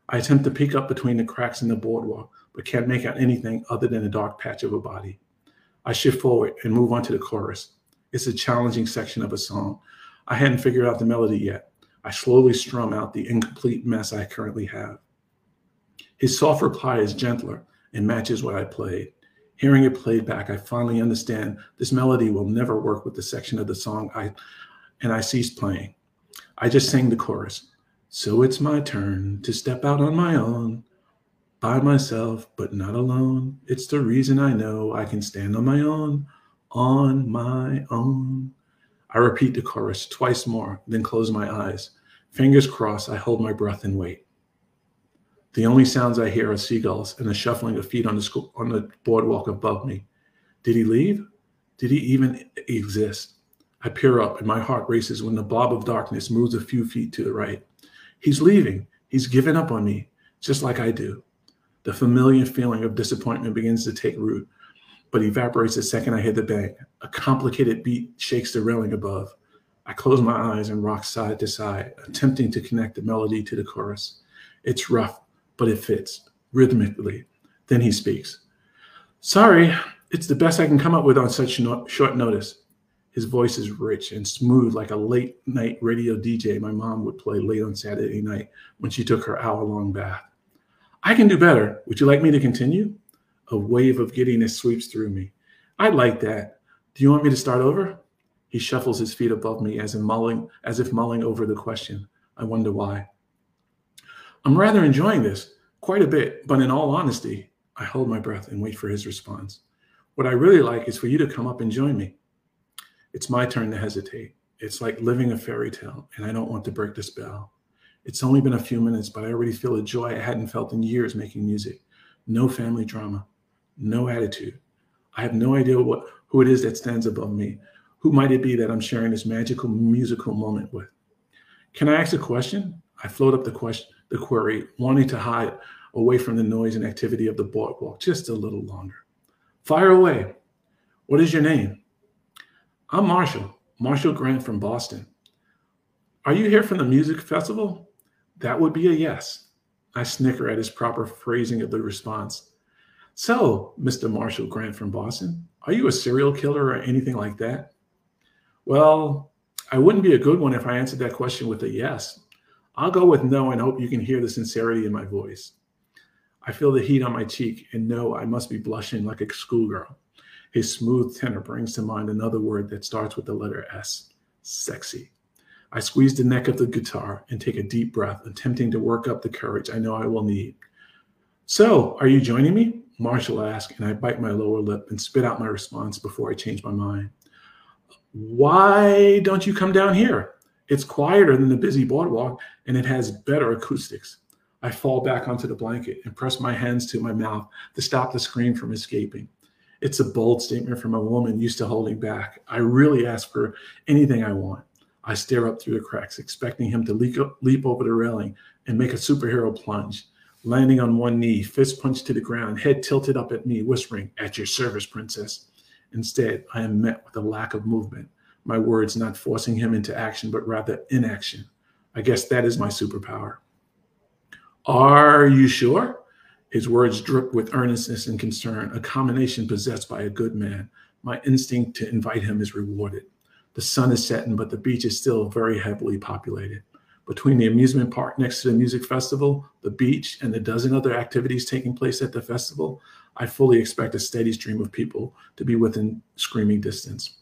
I attempt to peek up between the cracks in the boardwalk, but can't make out anything other than a dark patch of a body. I shift forward and move on to the chorus. It's a challenging section of a song. I hadn't figured out the melody yet. I slowly strum out the incomplete mess I currently have. His soft reply is gentler and matches what I played. Hearing it played back, I finally understand this melody will never work with the section of the song I and I cease playing. I just sang the chorus. So it's my turn to step out on my own, by myself, but not alone. It's the reason I know I can stand on my own, on my own. I repeat the chorus twice more, then close my eyes. Fingers crossed, I hold my breath and wait. The only sounds I hear are seagulls and the shuffling of feet on the, school, on the boardwalk above me. Did he leave? Did he even exist? I peer up and my heart races when the blob of darkness moves a few feet to the right. He's leaving. He's given up on me, just like I do. The familiar feeling of disappointment begins to take root, but evaporates the second I hit the bank. A complicated beat shakes the railing above. I close my eyes and rock side to side, attempting to connect the melody to the chorus. It's rough, but it fits rhythmically. Then he speaks. Sorry, it's the best I can come up with on such no- short notice. His voice is rich and smooth like a late night radio DJ my mom would play late on Saturday night when she took her hour long bath. I can do better. Would you like me to continue? A wave of giddiness sweeps through me. I'd like that. Do you want me to start over? He shuffles his feet above me as mulling, as if mulling over the question. I wonder why. I'm rather enjoying this, quite a bit, but in all honesty, I hold my breath and wait for his response. What I really like is for you to come up and join me. It's my turn to hesitate. It's like living a fairy tale, and I don't want to break the spell. It's only been a few minutes, but I already feel a joy I hadn't felt in years making music. No family drama, no attitude. I have no idea what who it is that stands above me. Who might it be that I'm sharing this magical musical moment with? Can I ask a question? I float up the question, the query, wanting to hide away from the noise and activity of the boardwalk just a little longer. Fire away. What is your name? I'm Marshall. Marshall Grant from Boston. Are you here from the music festival? That would be a yes. I snicker at his proper phrasing of the response. So, Mr. Marshall Grant from Boston, are you a serial killer or anything like that? Well, I wouldn't be a good one if I answered that question with a yes. I'll go with no and hope you can hear the sincerity in my voice. I feel the heat on my cheek and know I must be blushing like a schoolgirl. His smooth tenor brings to mind another word that starts with the letter S sexy. I squeeze the neck of the guitar and take a deep breath, attempting to work up the courage I know I will need. So, are you joining me? Marshall asks, and I bite my lower lip and spit out my response before I change my mind. Why don't you come down here? It's quieter than the busy boardwalk and it has better acoustics. I fall back onto the blanket and press my hands to my mouth to stop the scream from escaping. It's a bold statement from a woman used to holding back. I really ask for anything I want. I stare up through the cracks, expecting him to leap, leap over the railing and make a superhero plunge, landing on one knee, fist punched to the ground, head tilted up at me, whispering, At your service, princess. Instead, I am met with a lack of movement, my words not forcing him into action, but rather inaction. I guess that is my superpower. Are you sure? His words drip with earnestness and concern, a combination possessed by a good man. My instinct to invite him is rewarded. The sun is setting, but the beach is still very heavily populated. Between the amusement park next to the music festival, the beach, and the dozen other activities taking place at the festival, I fully expect a steady stream of people to be within screaming distance.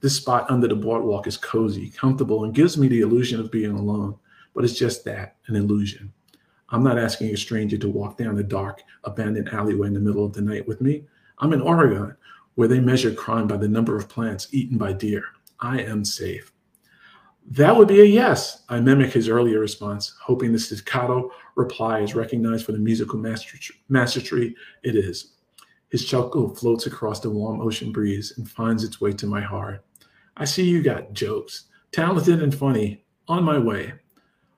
This spot under the boardwalk is cozy, comfortable, and gives me the illusion of being alone, but it's just that an illusion. I'm not asking a stranger to walk down a dark, abandoned alleyway in the middle of the night with me. I'm in Oregon, where they measure crime by the number of plants eaten by deer. I am safe. That would be a yes. I mimic his earlier response, hoping the staccato reply is recognized for the musical mastery it is. His chuckle floats across the warm ocean breeze and finds its way to my heart. I see you got jokes, talented and funny, on my way.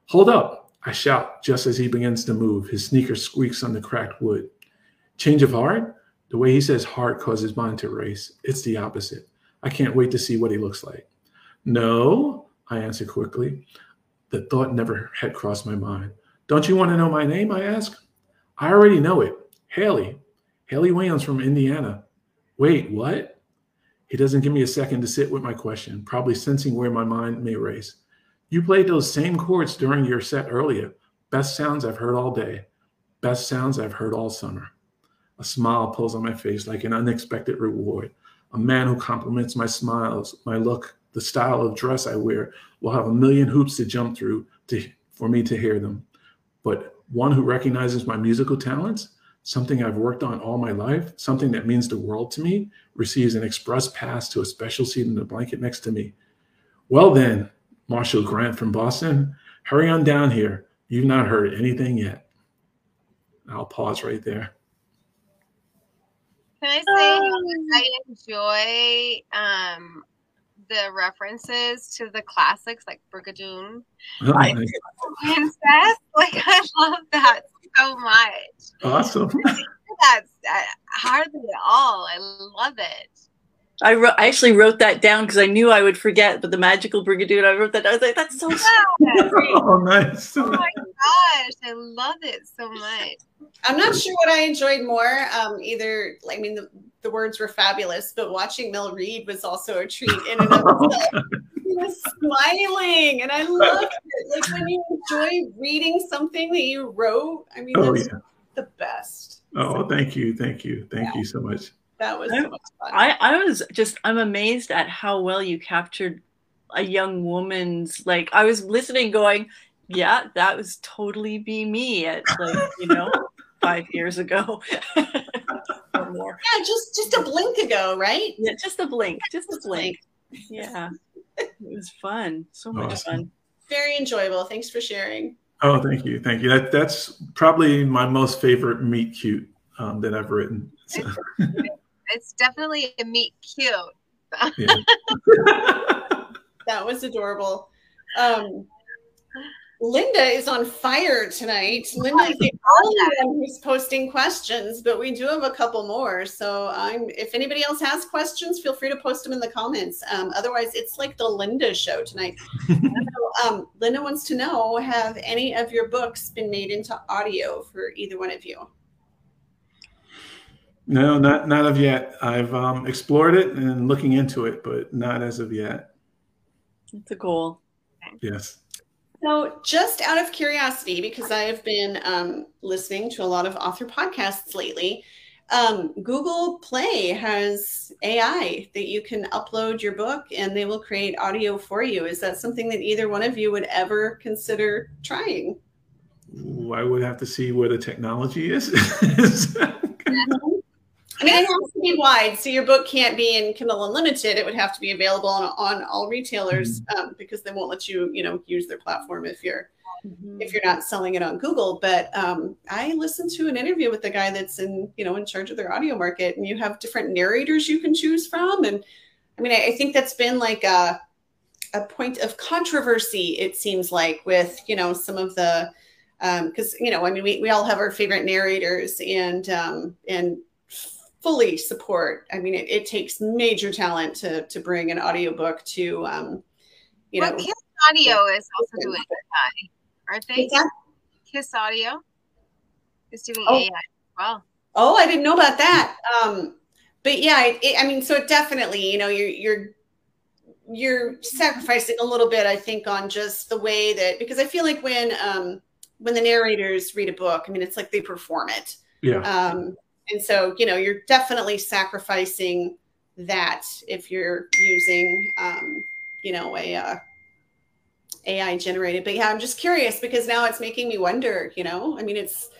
Hold up, I shout just as he begins to move. His sneaker squeaks on the cracked wood. Change of heart? The way he says heart causes mine to race. It's the opposite. I can't wait to see what he looks like. No, I answer quickly. The thought never had crossed my mind. Don't you want to know my name? I ask. I already know it. Haley. Haley Williams from Indiana. Wait, what? He doesn't give me a second to sit with my question, probably sensing where my mind may race. You played those same chords during your set earlier. Best sounds I've heard all day. Best sounds I've heard all summer. A smile pulls on my face like an unexpected reward. A man who compliments my smiles, my look, the style of dress I wear will have a million hoops to jump through to, for me to hear them. But one who recognizes my musical talents, something I've worked on all my life, something that means the world to me, receives an express pass to a special seat in the blanket next to me. Well, then, Marshall Grant from Boston, hurry on down here. You've not heard anything yet. I'll pause right there. Can I say um, I enjoy um, the references to the classics like Brigadoon, oh, like Princess? Like I love that so much. Awesome. That's uh, hardly at all. I love it. I wrote. I actually wrote that down because I knew I would forget. But the magical brigadoon, I wrote that. I was like, "That's so oh, nice! Oh my gosh, I love it so much. I'm not sure what I enjoyed more. Um, either, I mean, the, the words were fabulous, but watching Mel read was also a treat in and of itself. He was smiling, and I loved it. Like when you enjoy reading something that you wrote. I mean, oh, that's yeah. the best. Oh, so, thank you, thank you, thank yeah. you so much that was so much fun. I, I was just I'm amazed at how well you captured a young woman's like I was listening going, yeah, that was totally be me at like, you know, five years ago. or more. Yeah, just just a blink ago, right? Yeah, just a blink. Just a blink. Yeah. It was fun. So much awesome. fun. Very enjoyable. Thanks for sharing. Oh, thank you. Thank you. That that's probably my most favorite meet cute um, that I've written. So. it's definitely a meet cute. that was adorable. Um, Linda is on fire tonight. Linda is the only one who's posting questions, but we do have a couple more. So I'm if anybody else has questions, feel free to post them in the comments. Um, otherwise, it's like the Linda show tonight. so, um, Linda wants to know: Have any of your books been made into audio for either one of you? No, not not of yet. I've um, explored it and looking into it, but not as of yet. It's a goal. Yes. So, just out of curiosity, because I have been um, listening to a lot of author podcasts lately, um, Google Play has AI that you can upload your book and they will create audio for you. Is that something that either one of you would ever consider trying? I would have to see where the technology is. I mean, it has to be wide, so your book can't be in Kindle Unlimited. It would have to be available on, on all retailers mm-hmm. um, because they won't let you, you know, use their platform if you're mm-hmm. if you're not selling it on Google. But um, I listened to an interview with the guy that's in, you know, in charge of their audio market, and you have different narrators you can choose from. And I mean, I, I think that's been like a a point of controversy. It seems like with you know some of the because um, you know, I mean, we, we all have our favorite narrators, and um, and fully support. I mean, it, it takes major talent to to bring an audiobook to, um, you well, know. Kiss Audio is also doing AI, aren't they? Kiss Audio is doing oh. AI as well. Oh, I didn't know about that. Um, but yeah, it, it, I mean, so definitely, you know, you're you're you're sacrificing a little bit, I think, on just the way that because I feel like when um, when the narrators read a book, I mean, it's like they perform it. Yeah. Um, and so, you know, you're definitely sacrificing that if you're using, um, you know, a uh, AI generated. But yeah, I'm just curious because now it's making me wonder. You know, I mean, it's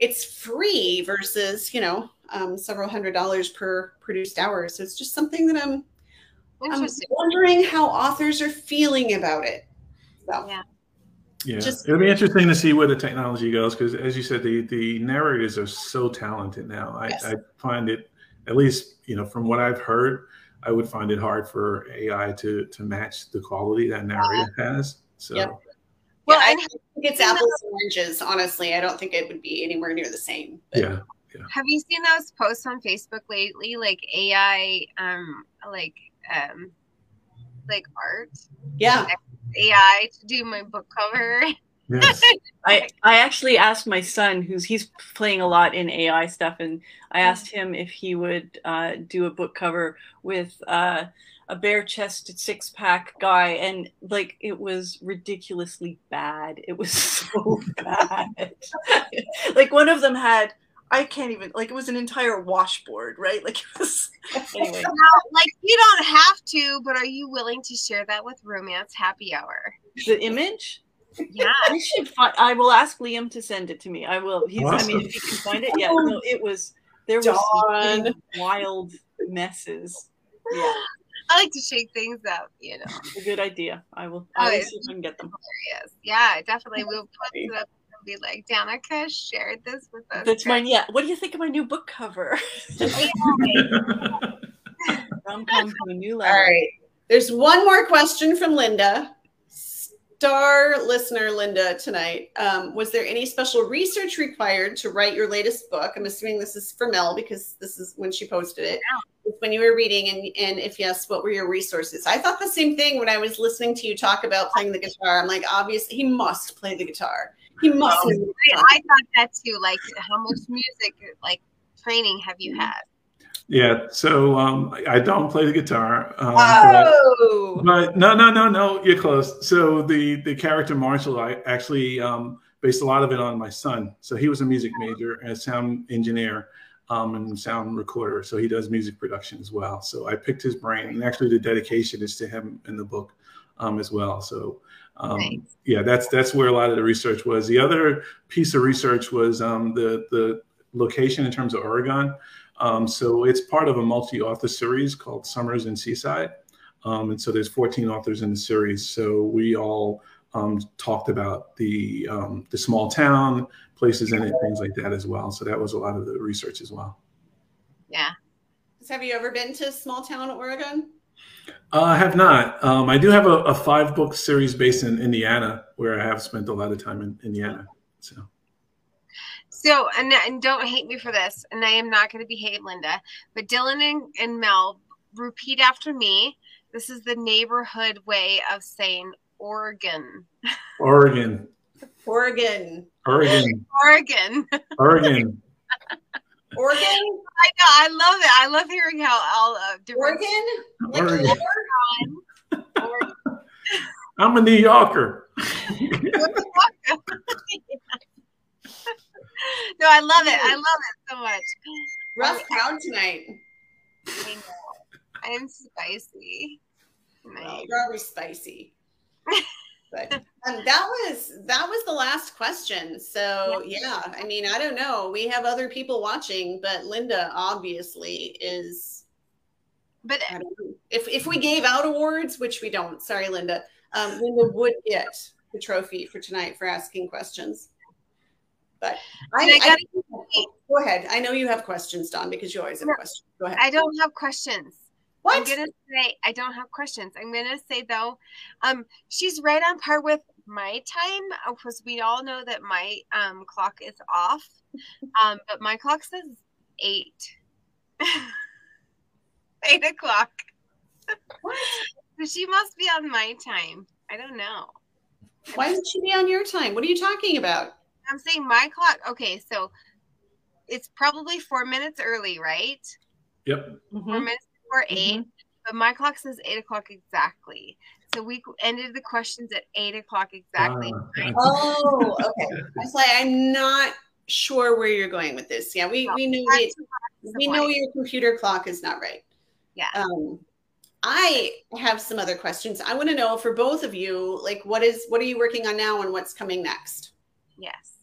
it's free versus you know um, several hundred dollars per produced hour. So it's just something that I'm I'm wondering how authors are feeling about it. So yeah. Yeah, Just, it'll be interesting to see where the technology goes because, as you said, the the narrators are so talented now. I, yes. I find it, at least you know, from what I've heard, I would find it hard for AI to to match the quality that narrator uh, has. So. Yep. Well, yeah, I think it's apples and oranges. Honestly, I don't think it would be anywhere near the same. But. Yeah. Yeah. Have you seen those posts on Facebook lately, like AI, um, like, um, like art? Yeah. AI to do my book cover. Yes. I I actually asked my son, who's he's playing a lot in AI stuff, and I asked him if he would uh, do a book cover with uh, a bare chested six pack guy, and like it was ridiculously bad. It was so bad. like one of them had I can't even like it was an entire washboard, right? Like it was anyway. like you don't have to, but are you willing to share that with Romance Happy Hour? The image? Yeah, I should find. I will ask Liam to send it to me. I will. He's. Awesome. I mean, if he can find it, yeah. No, it was. There was wild messes. Yeah. I like to shake things up, you know. A good idea. I will. I will oh, see if I can get them. Hilarious. Yeah, definitely. We'll put it up be like, Danica shared this with us. That's mine. Yeah. What do you think of my new book cover? Rom com to a new level. All right. There's one more question from Linda. Star listener Linda tonight. Um, was there any special research required to write your latest book? I'm assuming this is for Mel because this is when she posted it. When you were reading, and, and if yes, what were your resources? I thought the same thing when I was listening to you talk about playing the guitar. I'm like, obviously, he must play the guitar he must. I, I thought that too. Like, how much music like training have you had? Yeah, so um, I don't play the guitar. Um, oh, but, but, no, no, no, no, you're close. So the the character Marshall, I actually um, based a lot of it on my son. So he was a music major and a sound engineer um, and sound recorder. So he does music production as well. So I picked his brain, and actually the dedication is to him in the book um, as well. So um, nice. Yeah, that's that's where a lot of the research was. The other piece of research was um, the the location in terms of Oregon. Um, so it's part of a multi-author series called Summers in Seaside, um, and so there's 14 authors in the series. So we all um, talked about the um, the small town places in it, things like that as well. So that was a lot of the research as well. Yeah. Have you ever been to small town Oregon? Uh, I have not. Um, I do have a, a five book series based in Indiana, where I have spent a lot of time in Indiana. So, So, and, and don't hate me for this, and I am not going to behave, Linda, but Dylann and, and Mel repeat after me. This is the neighborhood way of saying Oregon. Oregon, Oregon. Oregon, Oregon. Oregon. Oregon? I know. I love it. I love hearing how all uh, different. Oregon? Like Oregon. Oregon. I'm a New Yorker. no, I love it. I love it so much. Rough crowd tonight. I know. I'm spicy. Well, you're always spicy. But um, that was that was the last question. So yeah, I mean, I don't know. We have other people watching, but Linda obviously is. But I don't know. If if we gave out awards, which we don't, sorry, Linda. Um, Linda would get the trophy for tonight for asking questions. But I, I I- gotta go ahead. I know you have questions, Dawn, because you always have questions. Go ahead. I don't have questions. I'm gonna say I don't have questions. I'm gonna say though, um, she's right on par with my time because we all know that my um clock is off. Um, but my clock says eight. eight o'clock. so she must be on my time. I don't know. Why would she be on your time? What are you talking about? I'm saying my clock. Okay, so it's probably four minutes early, right? Yep. Four Mhm. minutes before 8 but my clock says eight o'clock exactly. So we ended the questions at eight o'clock exactly. Ah, Oh, okay. I was like, I'm not sure where you're going with this. Yeah, we we know That's that we know your computer clock is not right. Yeah. Um, I have some other questions. I want to know for both of you, like, what is what are you working on now, and what's coming next? Yes.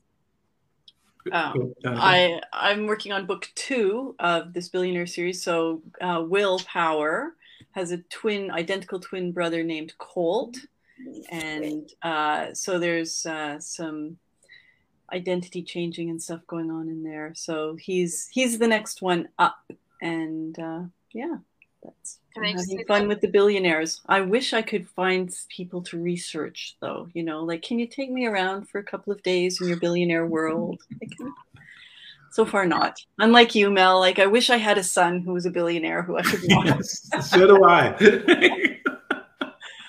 Um, I I'm working on book two of this billionaire series. So uh, Will Power has a twin, identical twin brother named Colt, and uh, so there's uh, some identity changing and stuff going on in there. So he's he's the next one up, and uh, yeah, that's Can I'm having say fun with the billionaires. I wish I could find people to research, though. You know, like, can you take me around for a couple of days in your billionaire world? So far, not. Unlike you, Mel. Like, I wish I had a son who was a billionaire who I could watch. yes, so do I.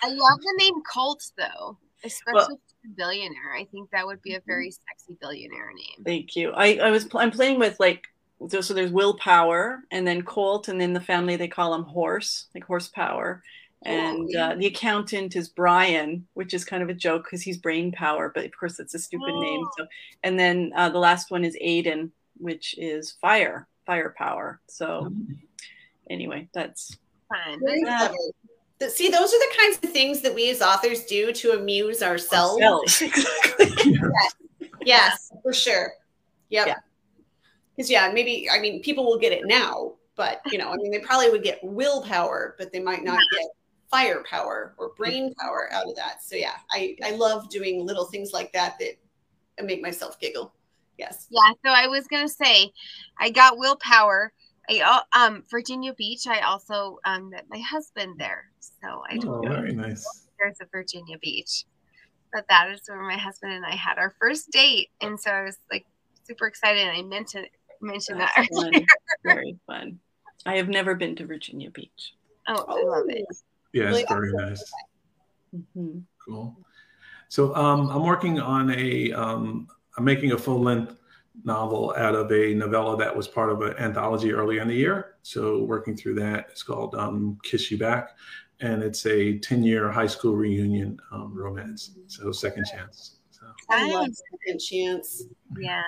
I love the name Colt though, especially for a billionaire. I think that would be a mm-hmm. very sexy billionaire name. Thank you. I, I was pl- I'm playing with like so, so there's willpower and then Colt and then the family they call him horse like horsepower and uh, the accountant is Brian which is kind of a joke because he's brain power but of course it's a stupid name so and then uh, the last one is Aiden which is fire firepower so anyway that's Fun. Very Yeah. clever. Th- See, those are the kinds of things that we as authors do to amuse ourselves. exactly Yes, for sure. Yep. Yeah. Because yeah, maybe I mean people will get it now, but you know, I mean they probably would get willpower, but they might not get firepower or brain power out of that. So yeah, I I love doing little things like that that make myself giggle. Yes. Yeah, so I was gonna say, I got willpower. I al- um Virginia Beach. I also um met my husband there, so I oh, don't know very nice. there's a Virginia Beach, but that is where my husband and I had our first date, and so I was like super excited. And I meant to mention that. Fun. very fun I have never been to Virginia Beach Oh, I love it. Yeah, Really it's very nice. hmm Cool. So um, I'm working on a, um, I'm making a full length novel out of a novella that was part of an anthology earlier in the year. So working through that, it's called um, Kiss You Back, and it's a 10 year high school reunion um, romance. So second chance. So I love second chance. Yeah,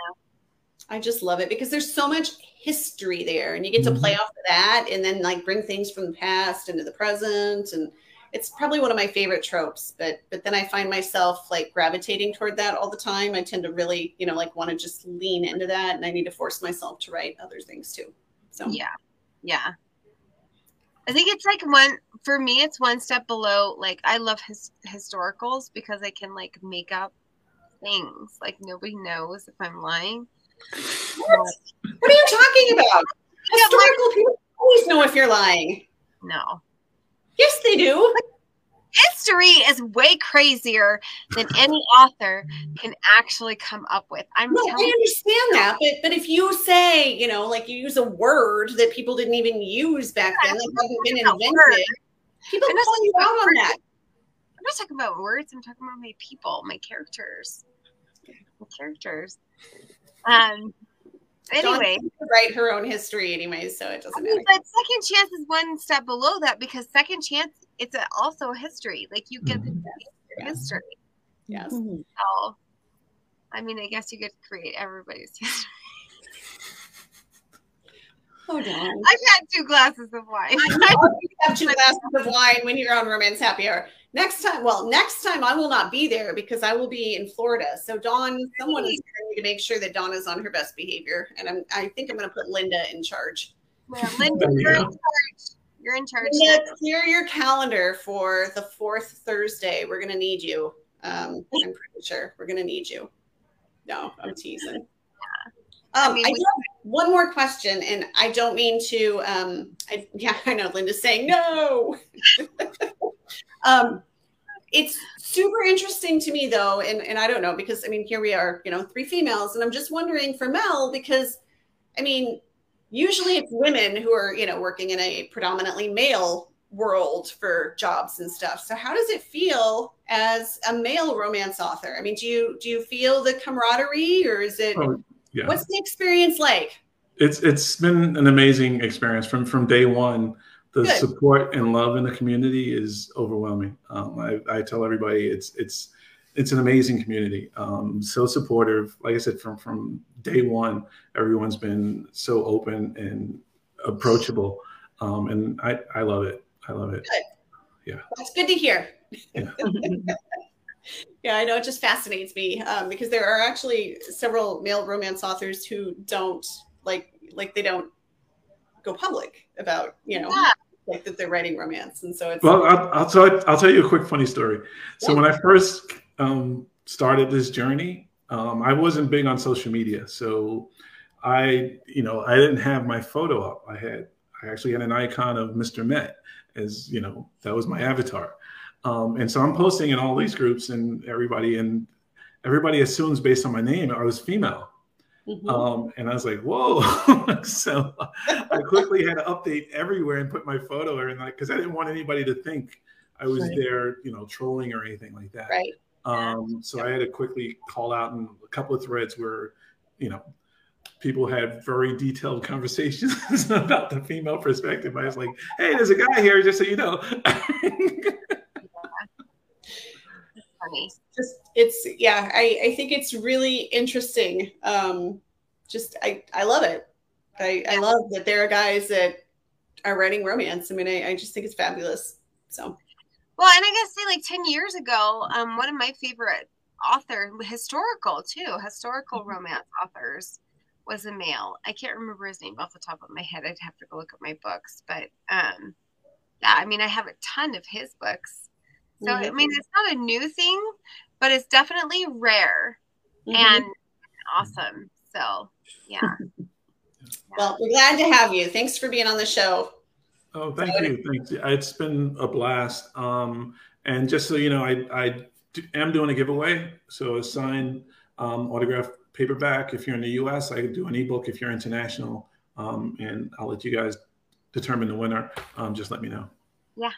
I just love it because there's so much history there and you get to mm-hmm. play off of that and then like bring things from the past into the present and it's probably one of my favorite tropes but but then I find myself like gravitating toward that all the time. I tend to really, you know, like want to just lean into that and I need to force myself to write other things too. So yeah, yeah. I think it's like one for me. It's one step below. Like I love his historicals because I can like make up things. Like nobody knows if I'm lying. What? What are you talking about? Yeah, Historical people always know if you're lying. No. Yes, they do. History is way crazier than any author can actually come up with. I'm No, I telling you. understand that, but but if you say, you know, like you use a word that people didn't even use back then, that hadn't been invented, word. people I'm call you out on that. I'm not talking about words. I'm talking about my people, my characters, my characters. Um. Anyway, write her own history anyway, so it doesn't mean, matter. but second chance is one step below that because second chance it's a, also a history. Like you get the Yeah. history. Yes. So, I mean, I guess you could create everybody's history. Oh, Dawn. I've had two glasses of wine. You have two glasses of wine when you're on Romance Happy Hour. Next time, well, next time I will not be there because I will be in Florida. So Dawn, someone is going to make sure that Dawn is on her best behavior, and I'm, I think I'm going to put Linda in charge. Yeah, Linda, you you're in charge. You're in charge. Linda, clear your calendar for the fourth Thursday. We're going to need you. Um, I'm pretty sure we're going to need you. No, I'm teasing. Um, I, mean, do we- have one more question, and I don't mean to. Um, I, yeah, I know Linda's saying no. um, it's super interesting to me, though, and and I don't know because I mean here we are, you know, three females, and I'm just wondering for Mel because, I mean, usually it's women who are you know working in a predominantly male world for jobs and stuff. So how does it feel as a male romance author? I mean, do you do you feel the camaraderie, or is it? Oh, yeah. What's the experience like? it's it's been an amazing experience from from day one. The Good. support and love in the community is overwhelming. Um, I, I tell everybody it's it's it's an amazing community. Um, so supportive. Like I said, from from day one, everyone's been so open and approachable, um, and I I love it. I love it. Yeah. That's good to hear. Yeah. Yeah, I know. It just fascinates me um, because there are actually several male romance authors who don't like like they don't go public about you know Yeah. like that they're writing romance, and so it's Well, I'll, I'll tell I'll tell you a quick funny story. So Yeah. when I first um, started this journey, um, I wasn't big on social media. So I, you know, I didn't have my photo up. I had I actually had an icon of Mr. Met as you know that was my avatar. Um, and so I'm posting in all these groups and everybody and everybody assumes based on my name I was female. Mhm. Um, and I was like, whoa. so I quickly had to update everywhere and put my photo and like, cause I didn't want anybody to think I was Right. there, you know, trolling or anything like that. right. Um, so I had to quickly call out in a couple of threads where, you know, people had very detailed conversations about the female perspective. I was like, hey, there's a guy here, just so you know. Funny. Just it's yeah. I I think it's really interesting. Um, just I I love it. I I love that there are guys that are writing romance. I mean, I, I just think it's fabulous. So Well, and I gotta say, like ten years ago, um, one of my favorite author, historical too, historical Mm-hmm. romance authors, was a male. I can't remember his name off the top of my head. I'd have to go look at my books, but um, yeah, I mean, I have a ton of his books. So I Mhm. mean, it's not a new thing, but it's definitely rare mhm. and awesome. So yeah, well, we're glad to have you. Thanks for being on the show. Oh, thank you. Thanks. It's been a blast. Um, and just so you know, I, I am doing a giveaway. So a signed um, autograph paperback. If you're in the US, I could do an ebook if you're international. Um, and I'll let you guys determine the winner. Um, just let me know. Yeah.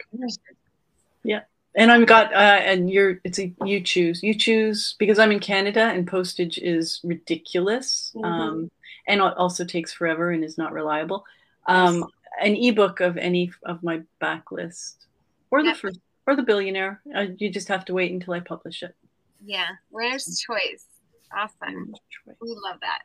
Yeah. And I've got uh, and you're it's a you choose you choose because I'm in Canada and postage is ridiculous Mhm. um, and it also takes forever and is not reliable. Um, an ebook of any of my backlist or the Yeah. first or the billionaire. Uh, you just have to wait until I publish it. Yeah, winner's choice. Awesome. We love that.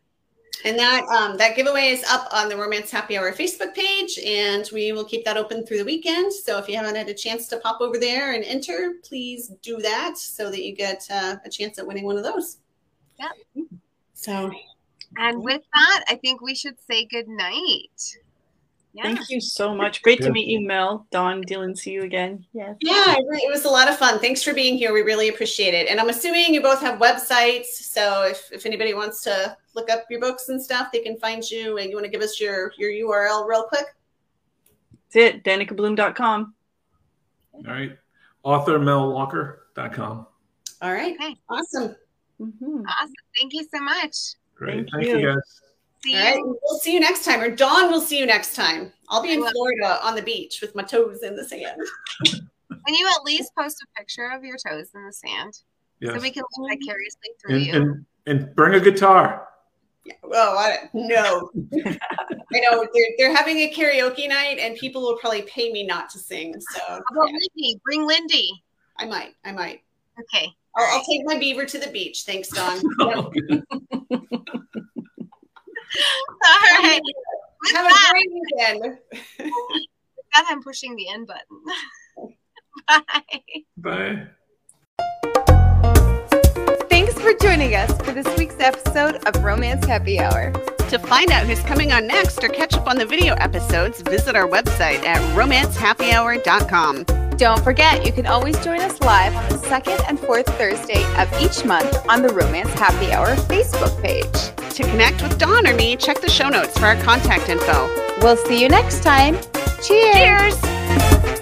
And that um, that giveaway is up on the Romance Happy Hour Facebook page, and we will keep that open through the weekend. So if you haven't had a chance to pop over there and enter, please do that so that you get uh, a chance at winning one of those. Yep. So And with that, I think we should say good night. Yeah. Thank you so much. Great Yeah. to meet you, Mel. Dawn, Dylann, see you again. Yes. yeah, it was a lot of fun. Thanks for being here. We really appreciate it. And I'm assuming you both have websites. So if, if anybody wants to look up your books and stuff, they can find you. And you want to give us your your URL real quick? That's it. DanicaBloom.com. All right. AuthorMelWalker.com. All right. Okay. Awesome. Mhm. Awesome. Thank you so much. Great. Thank Thank, you. you. guys. See All right. you. We'll see you next time. Or Dawn will see you next time. I'll be I in will. Florida on the beach with my toes in the sand. Can you at least post a picture of your toes in the sand Yes. so we can live vicariously through and, you? and and bring a guitar. Yeah. Well, I, no. I know they're, they're having a karaoke night and people will probably pay me not to sing. So How about yeah, Lindy? Bring Lindy. I might. I might. Okay. I'll, I'll take my beaver to the beach. Thanks, Dawn. Yep. All right. With Have a great weekend. with that, I'm pushing the end button. Bye. Bye. Thanks for joining us for this week's episode of Romance Happy Hour. To find out who's coming on next or catch up on the video episodes, visit our website at romancehappyhour.com. Don't forget, you can always join us live on the second and fourth Thursday of each month on the Romance Happy Hour Facebook page. To connect with Dawn or me, check the show notes for our contact info. We'll see you next time. Cheers! Cheers!